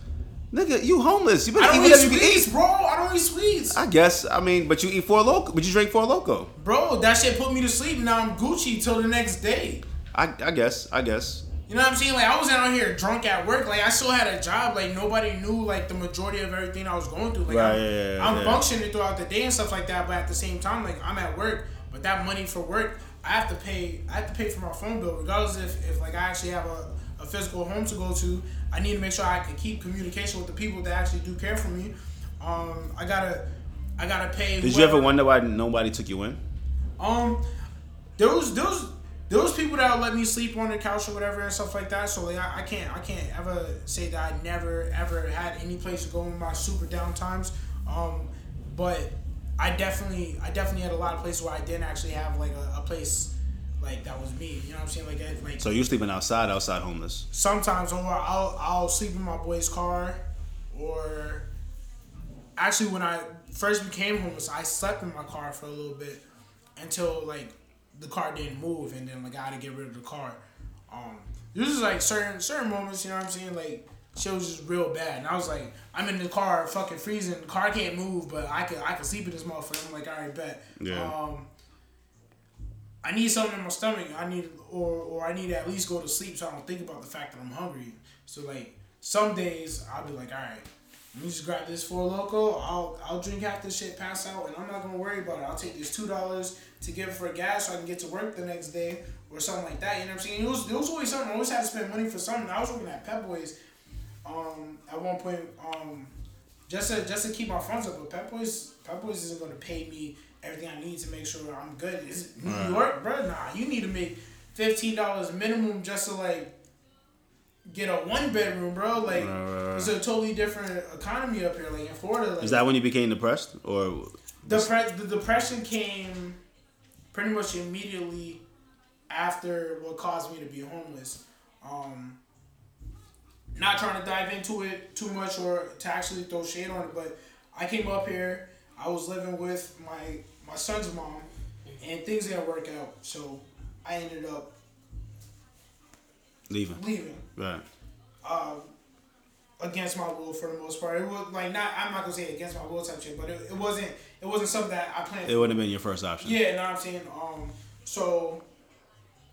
Nigga, you homeless. You better I eat don't eat whatever you can sweets, eat. bro. I don't eat sweets. I guess. I mean, but you eat Four Loco. But you drink Four Loco. Bro, that shit put me to sleep. Now I'm Gucci till the next day. I, I guess. I guess. You know what I'm saying? Like I wasn't out here drunk at work. Like I still had a job. Like nobody knew like the majority of everything I was going through. Like Right, I'm, yeah, yeah, I'm yeah. functioning throughout the day and stuff like that. But at the same time, like I'm at work. But that money for work, I have to pay. I have to pay for my phone bill, regardless if, if like I actually have a, a physical home to go to. I need to make sure I can keep communication with the people that actually do care for me. Um, I gotta, I gotta pay. Did you ever wonder why nobody took you in? Um, there was there was there was people that let me sleep on the couch or whatever and stuff like that. So like I, I can't I can't ever say that I never ever had any place to go in my super down times. Um, but I definitely I definitely had a lot of places where I didn't actually have like a, a place like that was me. You know what I'm saying? Like I- like So you're sleeping outside, outside homeless. sometimes or I'll I'll sleep in my boy's car or actually when I first became homeless I slept in my car for a little bit until like the car didn't move and then like I had to get rid of the car. Um this is like certain certain moments, you know what I'm saying? Like shit was just real bad. And I was like, I'm in the car fucking freezing, the car can't move, but I could I could sleep in this motherfucker. I'm like, alright, bet. Yeah. Um I need something in my stomach. I need, or or I need to at least go to sleep so I don't think about the fact that I'm hungry. So like some days I'll be like, all right, let me just grab this Four Loco. I'll I'll drink half this shit, pass out, and I'm not gonna worry about it. I'll take this two dollars to give for gas so I can get to work the next day or something like that. You know what I'm saying? It was there was always something. I always had to spend money for something. I was working at Pep Boys, um, at one point, um, just to just to keep my funds up. But Pep Boys, Pep Boys isn't gonna pay me everything I need to make sure I'm good. It's New Right. York, bro. Nah, you need to make fifteen dollars minimum just to like get a one bedroom, bro. Like Right, it's a totally different economy up here. Like in Florida, like Is that when you became depressed, or the the depression came pretty much immediately after what caused me to be homeless. Um, not trying to dive into it too much or to actually throw shade on it, but I came up here. I was living with my my son's mom, and things didn't work out. So I ended up leaving? leaving Right. um, against my will for the most part. It was like not. I'm not gonna say against my will type shit, but it, it wasn't. It wasn't something that I planned. It wouldn't have been your first option. Yeah, you know what I'm saying? Um, so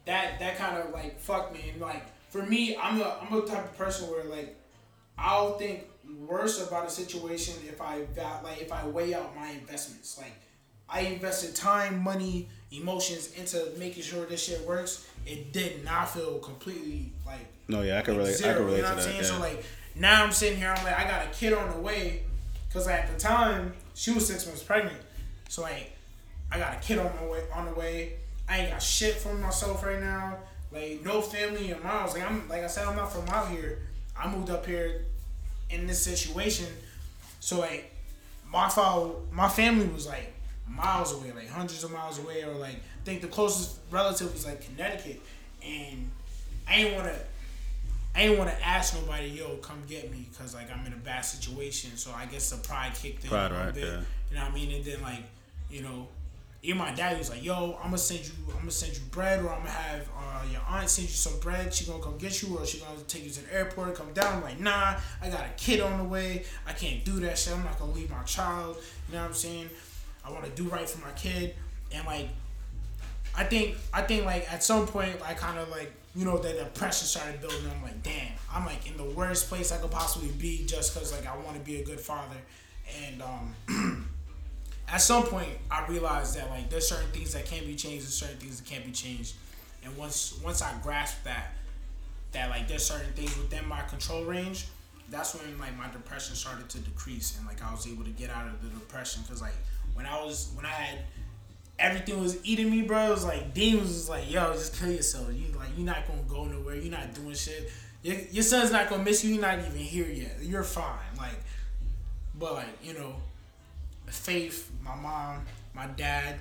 that that kind of like fucked me. And like for me, I'm the I'm a type of person where like I'll think worse about a situation if I got like if I weigh out my investments. Like I invested time, money, emotions into making sure this shit works. It did not feel completely like No, yeah, I can relate. I zero, can relate you know to what I'm that. saying? yeah. So like now I'm sitting here, I'm like, I got a kid on the way, cause at the time she was six months pregnant. So like, I got a kid on my way on the way. I ain't got shit for myself right now. Like no family in miles. Like I'm like I said, I'm not from out here. I moved up here in this situation. So like my file, my family was like miles away, like hundreds of miles away, or like I think the closest relative was like Connecticut, and I ain't wanna, I ain't wanna ask nobody, yo, come get me, cause like I'm in a bad situation. So I guess the pride kicked in Pride, a little right, bit. yeah. You know what I mean? And then like, you know, even my dad was like, "Yo, I'm gonna send you, I'm gonna send you bread, or I'm gonna have uh, your aunt send you some bread. She gonna come get you, or she gonna take you to the airport, and come down." I'm like, nah, I got a kid on the way. I can't do that shit. I'm not gonna leave my child. You know what I'm saying? I want to do right for my kid, and like, I think, I think like at some point, I kind of like, you know, that the pressure started building. I'm like, damn, I'm like in the worst place I could possibly be, just cause like I want to be a good father, and um. (clears throat) at some point I realized that like there's certain things that can be changed and certain things that can't be changed. And once once I grasped that that like there's certain things within my control range, that's when like my depression started to decrease and like I was able to get out of the depression because like when I was when I had everything was eating me, bro. It was like demons was like, yo, just kill yourself. You like you're not gonna go nowhere. You're not doing shit. Your, your son's not gonna miss you. You're not even here yet. You're fine. Like, but like you know, Faith, my mom, my dad,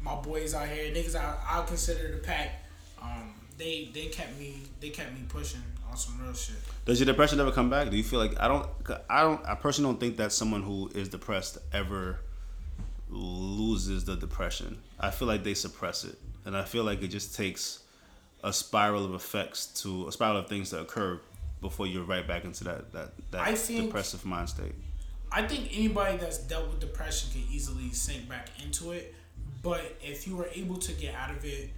my boys out here, niggas I I consider the pack. Um, they they kept me they kept me pushing on some real shit. Does your depression ever come back? Do you feel like I don't? I don't. I personally don't think that someone who is depressed ever loses the depression. I feel like they suppress it, and I feel like it just takes a spiral of effects to a spiral of things to occur before you're right back into that that that think- depressive mind state. I think anybody that's dealt with depression can easily sink back into it. But if you were able to get out of it,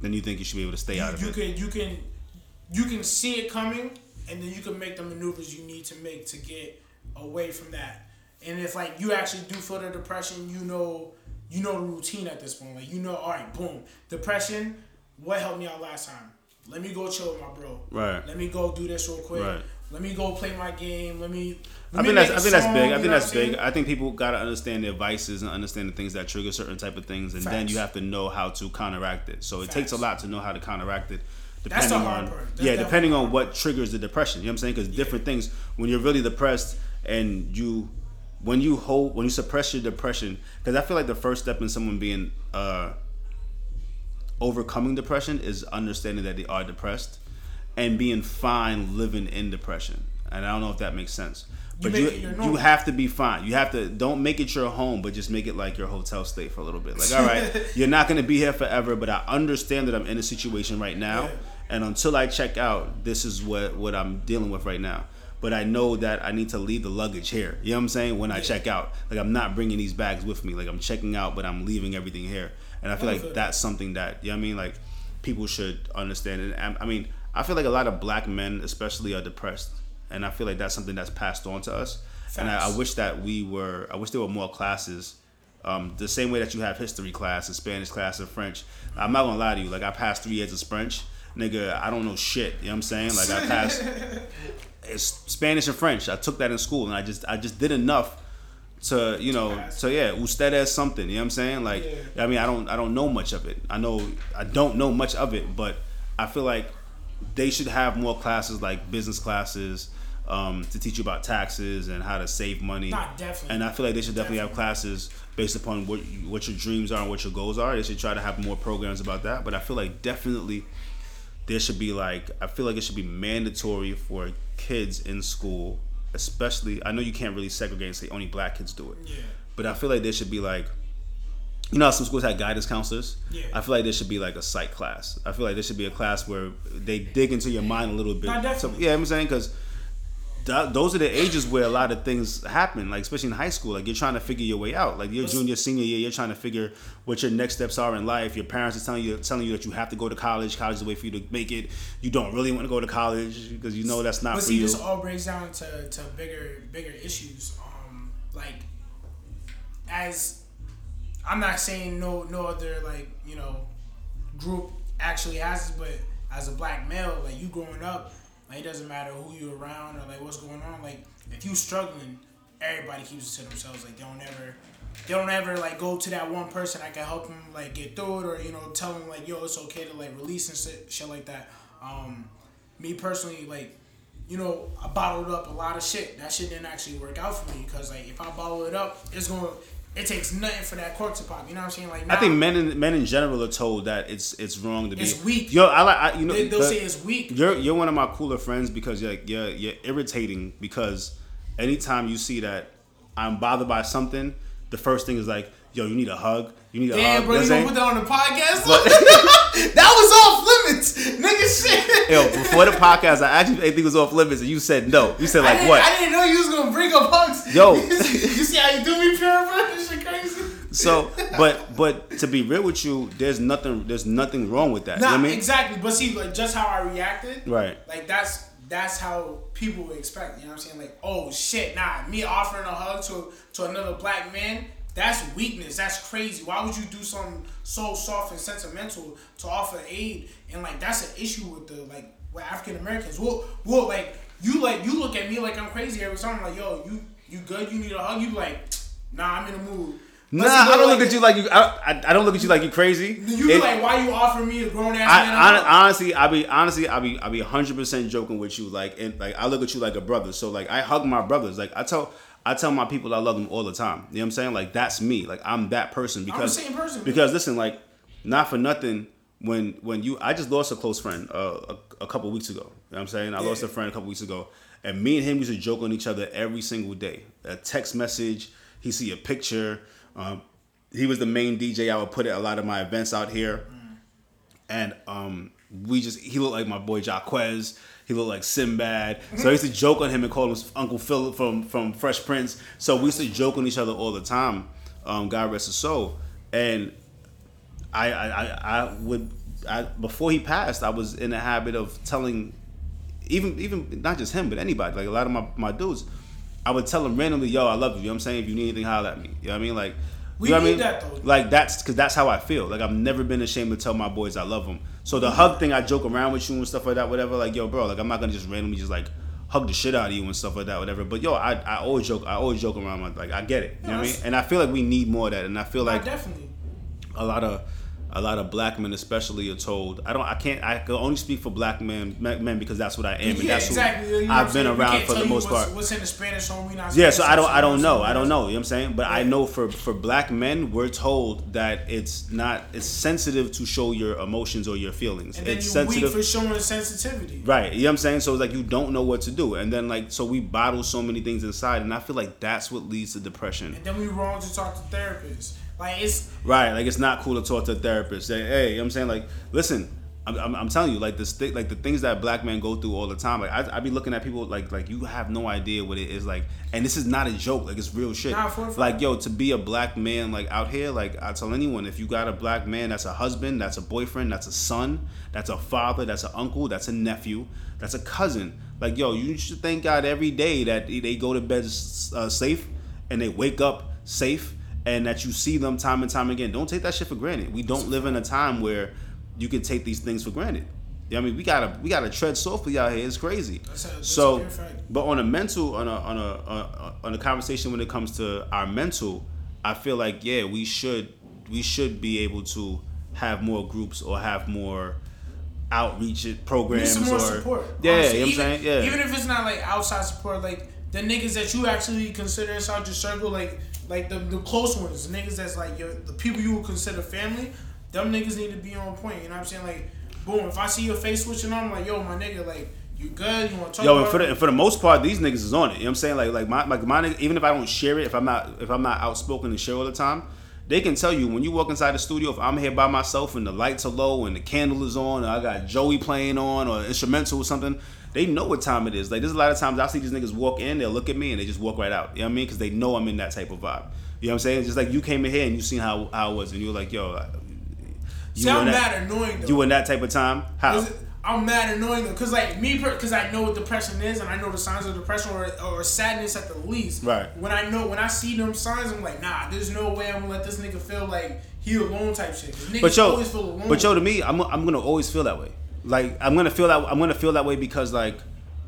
Then you think you should be able to stay you, out of you it. You can you can you can see it coming, and then you can make the maneuvers you need to make to get away from that. And if like you actually do feel the depression, you know you know the routine at this point. Like you know, all right, boom, depression. What helped me out last time? Let me go chill with my bro. Right. Let me go do this real quick. Right. let me go play my game. Let me. Let I think that's I think that's big. I think that's big. I think people gotta understand their vices and understand the things that trigger certain type of things, and then you have to know how to counteract it. So it takes a lot to know how to counteract it. That's Depending on yeah, depending on what triggers the depression. You know what I'm saying? Because different things when you're really depressed and you when you hold when you suppress your depression. Because I feel like the first step in someone being uh, overcoming depression is understanding that they are depressed and being fine living in depression. And I don't know if that makes sense. But make you, you, have to be fine. You have to don't make it your home, but just make it like your hotel stay for a little bit. Like, all right, (laughs) you're not gonna be here forever, but I understand that I'm in a situation right now, Yeah. and until I check out, this is what what I'm dealing with right now. But I know that I need to leave the luggage here. You know what I'm saying? When I check out, like I'm not bringing these bags with me. Like I'm checking out, but I'm leaving everything here. And I feel like that's something that you know what I mean. Like people should understand. And I- I mean, I feel like a lot of black men, especially, are depressed, and I feel like that's something that's passed on to us. And I, I wish that we were. I wish there were more classes. Um, the same way that you have history class and Spanish class and French. I'm not gonna lie to you. Like I passed three years of French, nigga. I don't know shit. You know what I'm saying? Like I passed (laughs) it's Spanish and French. I took that in school, and I just I just did enough to you know so yeah ustedes something you know what i'm saying like Yeah. i mean i don't i don't know much of it i know i don't know much of it but i feel like they should have more classes like business classes um, to teach you about taxes and how to save money Nah, definitely. and i feel like they should definitely have classes based upon what you- what your dreams are and what your goals are they should try to have more programs about that but i feel like definitely there should be like I feel like it should be mandatory for kids in school, especially I know you can't really segregate and say only black kids do it. Yeah. But I feel like there should be like you know how some schools have guidance counselors? Yeah. I feel like there should be like a psych class. I feel like there should be a class where they dig into your mind a little bit. Nah, So, yeah, I'm saying because th- those are the ages where a lot of things happen. Like especially in high school, like you're trying to figure your way out. Like your junior, senior year, you're trying to figure what your next steps are in life. Your parents are telling you telling you that you have to go to college. College is the way for you to make it. You don't really want to go to college because you know that's not But for see, you. this all breaks down to, to bigger bigger issues. Um, like as I'm not saying no no other like you know group actually has this, but as a black male, like you growing up, like it doesn't matter who you're around or like what's going on. Like if you struggling, everybody keeps it to themselves. Like they don't ever. They don't ever like go to that one person that can help them like get through it or you know tell them like yo it's okay to like release and shit, shit like that. Um, me personally like you know, I bottled up a lot of shit. That shit didn't actually work out for me because like if I bottle it up, it's gonna it takes nothing for that cork to pop. You know what I'm saying? Like I think men in men in general are told that it's it's wrong to be. It's weak. Yo, I like I, you know. they, they'll say it's weak. You're you're one of my cooler friends because you're like, you're you're irritating because anytime you see that I'm bothered by something, the first thing is like, yo, you need a hug. You need a Damn, hug. bro, You gonna put that on the podcast? (laughs) (laughs) That was off limits, nigga. Shit. Yo, before the podcast, I actually think it was off limits, and you said no. You said like didn't, what? I didn't know you was gonna bring up hugs. Yo. (laughs) you see how you do me, pure, bro? This shit crazy. So, (laughs) but but to be real with you, there's nothing there's nothing wrong with that. Nah, you know what I mean? exactly. But see, like just how I reacted, Right. Like that's that's how people would expect. You know what I'm saying? Like, oh shit, nah, me offering a hug to to another black man, that's weakness. That's crazy. Why would you do something so soft and sentimental to offer aid? And like that's an issue with the like with African Americans. We'll we'll like you like you look at me like I'm crazy every time. I'm Like, yo, you you good? You need a hug? You like, nah, I'm in the mood. Nah, I don't like, look at you like you. I, I, I don't look at you like you crazy. You be It- like, why you offering me a grown ass man? I, honestly, I be honestly, I be I be hundred percent joking with you. Like, and like I look at you like a brother. So like I hug my brothers. Like I tell I tell my people I love them all the time. You know what I'm saying? Like that's me. Like I'm that person because same person, man. because listen, like not for nothing. When when you I just lost a close friend uh, a, a couple weeks ago. You know what I'm saying? I lost a friend a couple weeks ago, and me and him used to joke on each other every single day. A text message, he see a picture. Um, he was the main DJ. I would put at a lot of my events out here and um, we just he looked like my boy Jaquez. He looked like Sinbad. So I used to joke on him and call him Uncle Philip from from Fresh Prince. So we used to joke on each other all the time. Um, God rest his soul. And I I, I, I would I, before he passed, I was in the habit of telling even even not just him, but anybody, like a lot of my, my dudes, I would tell them randomly, yo, I love you. You know what I'm saying? If you need anything, holler at me. You know what I mean? Like We you know what I mean? that, though. Like that's because that's how I feel. Like I've never been ashamed to tell my boys I love them. So the hug thing, I joke around with you and stuff like that, whatever. Like yo, bro, like I'm not gonna just randomly just like hug the shit out of you and stuff like that, whatever. But yo, I, I always joke, I always joke around. Like I get it, you know what I mean? And I feel like we need more of that, and I feel like definitely a lot of a lot of black men especially are told I don't I can't I can only speak for black men men because that's what I am and yeah, that's exactly. who You know I've been I'm saying? We around for the most what's, part. What's in the Spanish home? We not Yeah, so I don't I don't know. I don't know, you know what I'm saying? But I know for for black men we're told that it's not it's sensitive to show your emotions or your feelings. And then it's you sensitive weak for showing sensitivity. Right, you know what I'm saying? So it's like you don't know what to do. And then like so we bottle so many things inside and I feel like that's what leads to depression. And then we wrong to talk to therapists. Like it's Right, like it's not cool to talk to a therapist. Say, hey, you know what I'm saying, like, listen, I'm, I'm, I'm telling you, like this, thi- like the things that black men go through all the time. Like I, I be looking at people like, like you have no idea what it is like, and this is not a joke. Like it's real shit. Nah, for a like yo, to be a black man like out here, like I tell anyone, if you got a black man, that's a husband, that's a boyfriend, that's a son, that's a father, that's an uncle, that's a nephew, that's a cousin. Like yo, you should thank God every day that they go to bed uh, safe and they wake up safe and that you see them time and time again. Don't take that shit for granted. We don't live in a time where you can take these things for granted. You Yeah, I mean, we gotta we gotta tread softly out here. It's crazy. That's a- that's a so, but on a mental, on a on a uh, on a conversation when it comes to our mental, I feel like yeah, we should we should be able to have more groups or have more outreach programs or support. yeah, honestly. you know what I'm saying yeah. Even if it's not like outside support, like the niggas that you actually consider inside your circle, like like the, the close ones, the niggas that's like your the people you would consider family, them niggas need to be on point. You know what I'm saying? Like, boom, if I see your face switching on, I'm like, yo, my nigga, like, you good? You want to talk Yo, and for the and for the most part, these niggas is on it. You know what I'm saying? Like like my like my nigga- even if I don't share it, if I'm not if I'm not outspoken and share all the time, they can tell you when you walk inside the studio, if I'm here by myself and the lights are low and the candle is on, I got Joey playing on or instrumental or something, they know what time it is. Like there's a lot of times I see these niggas walk in, they'll look at me and they just walk right out. You know what I mean? Because they know I'm in that type of vibe. You know what I'm saying? Just like you came in here and you seen how, how I was, and you were like, yo, you See, I'm in mad annoying though. you in that type of time? How? I'm mad annoying though, cause like me, cause I know what depression is, and I know the signs of depression or, or sadness at the least. Right. When I know, when I see them signs, I'm like, nah, there's no way I'm gonna let this nigga feel like he alone type shit. Niggas but yo, always feel alone. but yo, to me, I'm I'm gonna always feel that way. Like I'm gonna feel that I'm gonna feel that way because like,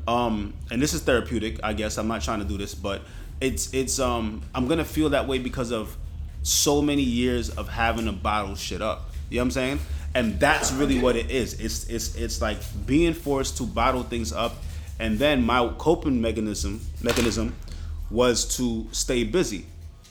um, and this is therapeutic, I guess. I'm not trying to do this, but it's it's um I'm gonna feel that way because of so many years of having to bottle shit up. You know what I'm saying? And that's really what it is. It's it's it's like being forced to bottle things up, and then my coping mechanism mechanism was to stay busy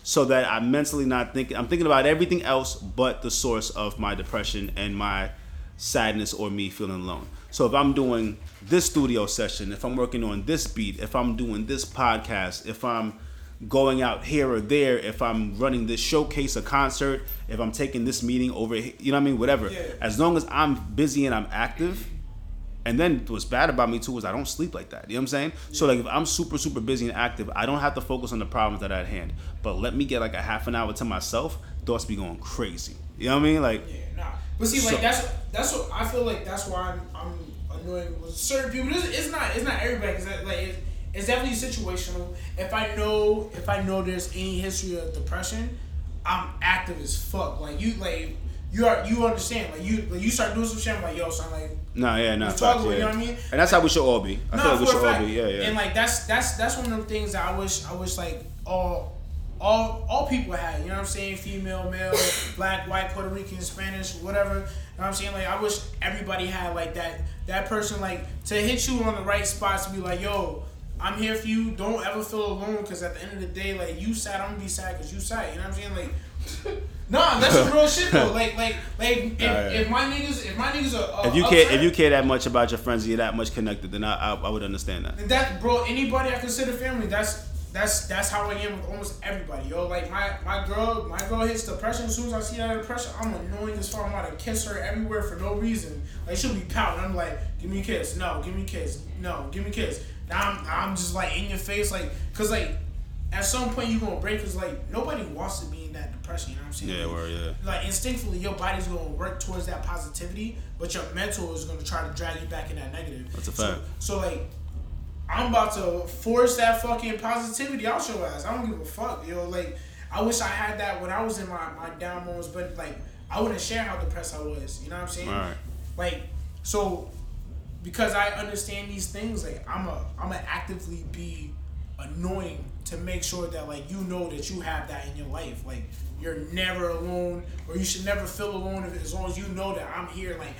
so that I'm mentally not thinking. I'm thinking about everything else but the source of my depression and my sadness or me feeling alone. So if I'm doing this studio session, if I'm working on this beat, if I'm doing this podcast, if I'm going out here or there, if I'm running this showcase, a concert, if I'm taking this meeting over, you know what I mean, whatever. Yeah. As long as I'm busy and I'm active, and then what's bad about me too is I don't sleep like that. You know what I'm saying? So like if I'm super super busy and active, I don't have to focus on the problems that are at hand. But let me get like a half an hour to myself, thoughts be going crazy. You know what I mean? Like yeah, nah. But see, like So- that's that's what I feel like. That's why I'm I'm annoying with certain people. It's, it's not it's not everybody. Cause that, like it's, it's definitely situational. If I know if I know there's any history of depression, I'm active as fuck. Like you like. You are you understand like you like you start doing some shit I'm like yo son like nah, yeah, We're talking, yeah. you know what I mean? And that's how we should all be. I feel like we should all be. Yeah, yeah. And like that's that's that's one of the things that I wish I wish like all all all people had. You know what I'm saying? Female, male, (coughs) black, white, Puerto Rican, Spanish, whatever. You know what I'm saying? Like I wish everybody had like that that person like to hit you on the right spots to be like, yo. I'm here for you. Don't ever feel alone because at the end of the day, like you sad, I'm gonna be sad because you sad. You know what I'm saying? Like, (laughs) nah, that's some real shit though. Like, like, like if, (laughs) Alright. if my niggas, if my niggas are, uh, if you care, upset- if you care that much about your friends, you're that much connected, then I, I, I would understand that. And that bro, anybody I consider family, that's that's that's how I am with almost everybody, yo. Like my my girl, my girl hits depression. As soon as I see that depression, I'm annoying as fuck. I'm about to kiss her everywhere for no reason. Like she'll be pouting. I'm like, give me a kiss. No, give me a kiss. No, give me a kiss. Now I'm I'm just like in your face, like, cause like at some point you gonna break. Cause like nobody wants to be in that depression. You know what I'm saying? Yeah, Like, yeah. like instinctively your body's gonna work towards that positivity, but your mental is gonna try to drag you back in that negative. That's a So- fact. So, like, I'm about to force that fucking positivity out your ass. I don't give a fuck, yo. Like, I wish I had that when I was in my, my down moments, but like I wouldn't share how depressed I was. You know what I'm saying? Right. Like, so because I understand these things, like I'm a I'm gonna actively be annoying to make sure that like you know that you have that in your life. Like you're never alone, or you should never feel alone if, as long as you know that I'm here. Like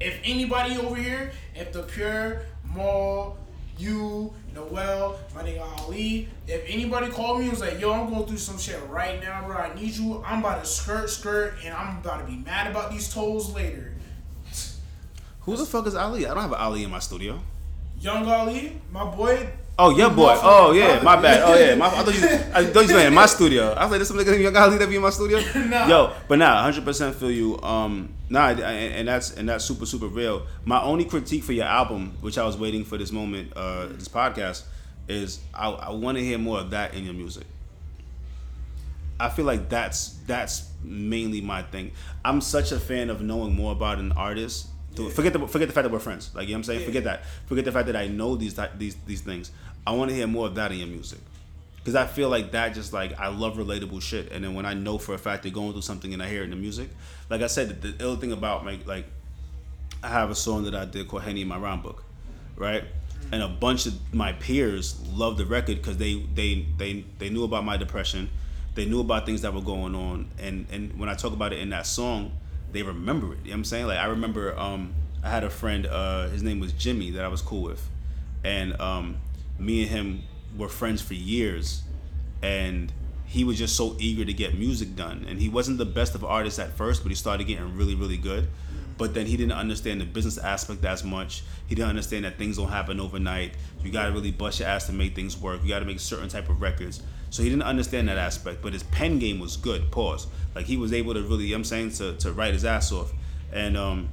if anybody over here, if the pure mall, you, Noel, my nigga Ali, if anybody called me and was like, yo, I'm going through some shit right now, bro. I need you. I'm about to skirt, skirt, and I'm about to be mad about these tolls later. Who the fuck is Ali? I don't have Ali in my studio. Young Ali, my boy. Oh, yeah, boy. Oh, yeah. My bad. Oh, yeah. My, I thought you, I thought you were in my studio. I was like, this some nigga young Ali that be in my studio. (laughs) Nah. Yo, but nah, hundred percent feel you. Um, nah, and, and that's and that's super super real. My only critique for your album, which I was waiting for this moment, uh, this podcast, is I, I want to hear more of that in your music. I feel like that's that's mainly my thing. I'm such a fan of knowing more about an artist. Forget the forget the fact that we're friends. Like you know what I'm saying. Forget that. Forget the fact that I know these these these things. I want to hear more of that in your music. Cause I feel like that just like I love relatable shit, and then when I know for a fact they're going through something and I hear it in the music, like I said, the, the ill thing about my like, I have a song that I did called Henny in my rhyme book, right? Mm-hmm. And a bunch of my peers loved the record because they they they they knew about my depression, they knew about things that were going on, and and when I talk about it in that song, they remember it. You know what I'm saying? Like I remember um I had a friend, uh his name was Jimmy that I was cool with, and um me and him were friends for years, and he was just so eager to get music done, and he wasn't the best of artists at first, but he started getting really really good. But then he didn't understand the business aspect as much. He didn't understand that things don't happen overnight. You got to really bust your ass to make things work. You got to make certain type of records. So he didn't understand that aspect. But his pen game was good. Pause. Like he was able to really, you know what I'm saying, to, to write his ass off. And um,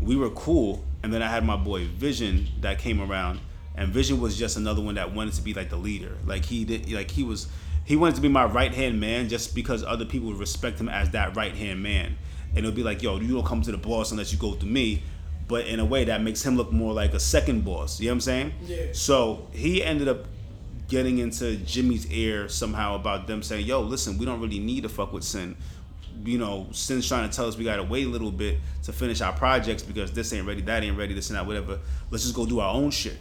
we were cool. And then I had my boy Vision that came around. And Vision was just another one that wanted to be like the leader. Like he did. Like he was. He wanted to be my right hand man just because other people would respect him as that right hand man and it'll be like, yo, you don't come to the boss unless you go through me. But in a way that makes him look more like a second boss. You know what I'm saying? Yeah. So he ended up getting into Jimmy's ear somehow about them saying, yo, listen, we don't really need to fuck with Syn. You know, Syn's trying to tell us we gotta wait a little bit to finish our projects because this ain't ready, that ain't ready, this and that, whatever. Let's just go do our own shit.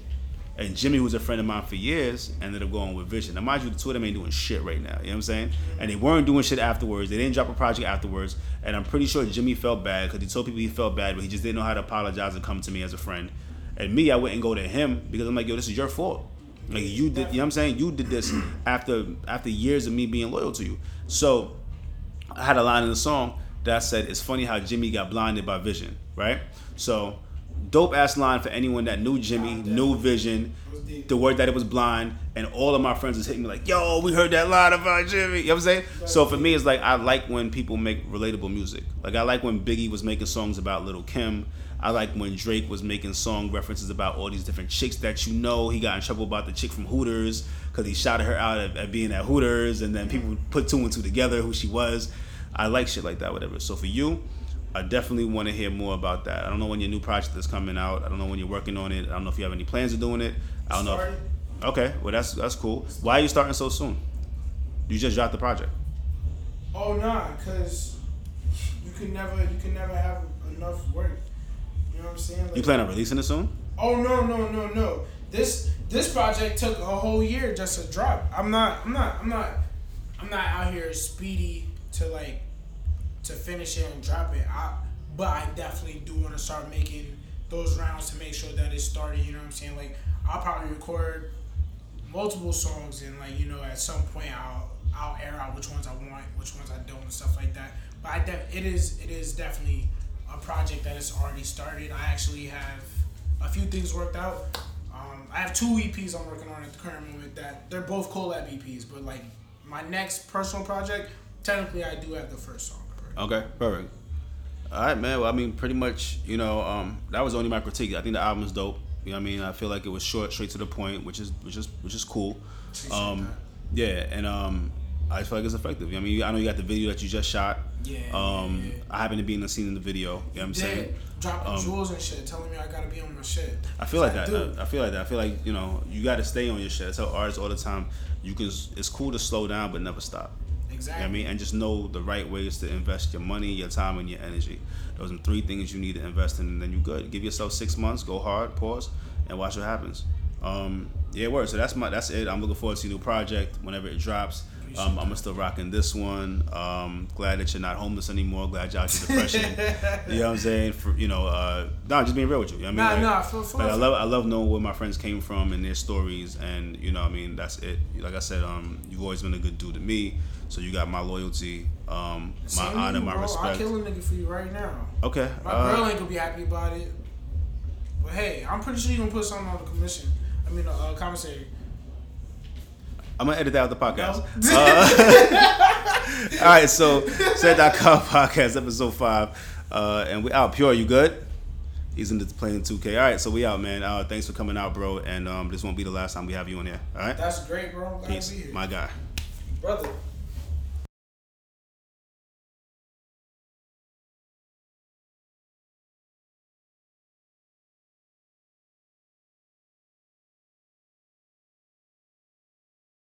And Jimmy, was a friend of mine for years, ended up going with Vision. Now, mind you, the two of them ain't doing shit right now. You know what I'm saying? And they weren't doing shit afterwards. They didn't drop a project afterwards. And I'm pretty sure Jimmy felt bad because he told people he felt bad, but he just didn't know how to apologize and come to me as a friend. And me, I wouldn't go to him because I'm like, yo, this is your fault. Like you did, you know what I'm saying? You did this after after years of me being loyal to you. So I had a line in the song that said, "It's funny how Jimmy got blinded by vision." Right? So dope ass line for anyone that knew Jimmy, knew Vision, the word that it was blind, and all of my friends was hitting me like, "Yo, we heard that line about Jimmy." You know what I'm saying? So for me, it's like I like when people make relatable music. Like I like when Biggie was making songs about Lil Kim. I like when Drake was making song references about all these different chicks that you know. He got in trouble about the chick from Hooters because he shouted her out at, at being at Hooters, and then people put two and two together who she was. I like shit like that, whatever. So for you, I definitely want to hear more about that. I don't know when your new project is coming out. I don't know when you're working on it. I don't know if you have any plans of doing it. I don't know. If, okay, well that's that's cool. Why are you starting so soon? You just dropped the project. Oh nah, cause you can never you can never have enough work. You know what I'm saying? Like, You plan on releasing it soon? Oh no no no no! This this project took a whole year just to drop. I'm not I'm not I'm not I'm not out here speedy to like to finish it and drop it. I but I definitely do want to start making those rounds to make sure that it started. You know what I'm saying? Like I'll probably record multiple songs and like you know at some point I'll I'll air out which ones I want, which ones I don't, and stuff like that. But I def- it is it is definitely a project that has already started. I actually have a few things worked out. Um, I have two EPs I'm working on at the current moment that they're both collab EPs, but like my next personal project, technically I do have the first song. already. Okay, perfect. All right, man. Well, I mean, pretty much, you know, um, that was only my critique. I think the album is dope. You know what I mean? I feel like it was short, straight to the point, which is which is which is cool. Um, yeah, and um, I feel like it's effective. I mean, I know you got the video that you just shot. Yeah, Um, yeah, yeah. I happen to be in the scene in the video. You know what I'm saying? Dropping Um, jewels and shit, telling me I gotta be on my shit. I feel like that. I, I feel like that. I feel like you know you got to stay on your shit. I tell artists all the time, you can. It's cool to slow down, but never stop. Exactly. You know what I mean? And just know the right ways to invest your money, your time, and your energy. Those are three things you need to invest in, and then you're good. Give yourself six months, go hard, pause, and watch what happens. Um, yeah, word. So that's my that's it. I'm looking forward to your new project whenever it drops. Um, I'm still rocking this one. Um, glad that you're not homeless anymore. Glad you're out your depression. (laughs) you know what I'm saying? For you know, uh, nah, just being real with you. you know what I mean, Nah, Like, nah, for- for- but I love I love knowing where my friends came from and their stories, and you know, what I mean, that's it. Like I said, um, you've always been a good dude to me, so you got my loyalty, um, my Same honor, you, my bro. I'll respect. kill a nigga for you right now. Okay. My uh, girl ain't gonna be happy about it. But hey, I'm pretty sure you gonna put something on the commission. I mean, uh, commissary. I'm gonna edit that out the podcast. No. Uh, (laughs) all right, so said.com (laughs) podcast episode five, uh, and we out. Pure, you good? He's in the playing 2K. All right, so we out, man. Uh, thanks for coming out, bro. And um, this won't be the last time we have you on here. All right, That's great, bro. Peace, to be here. my guy. Brother.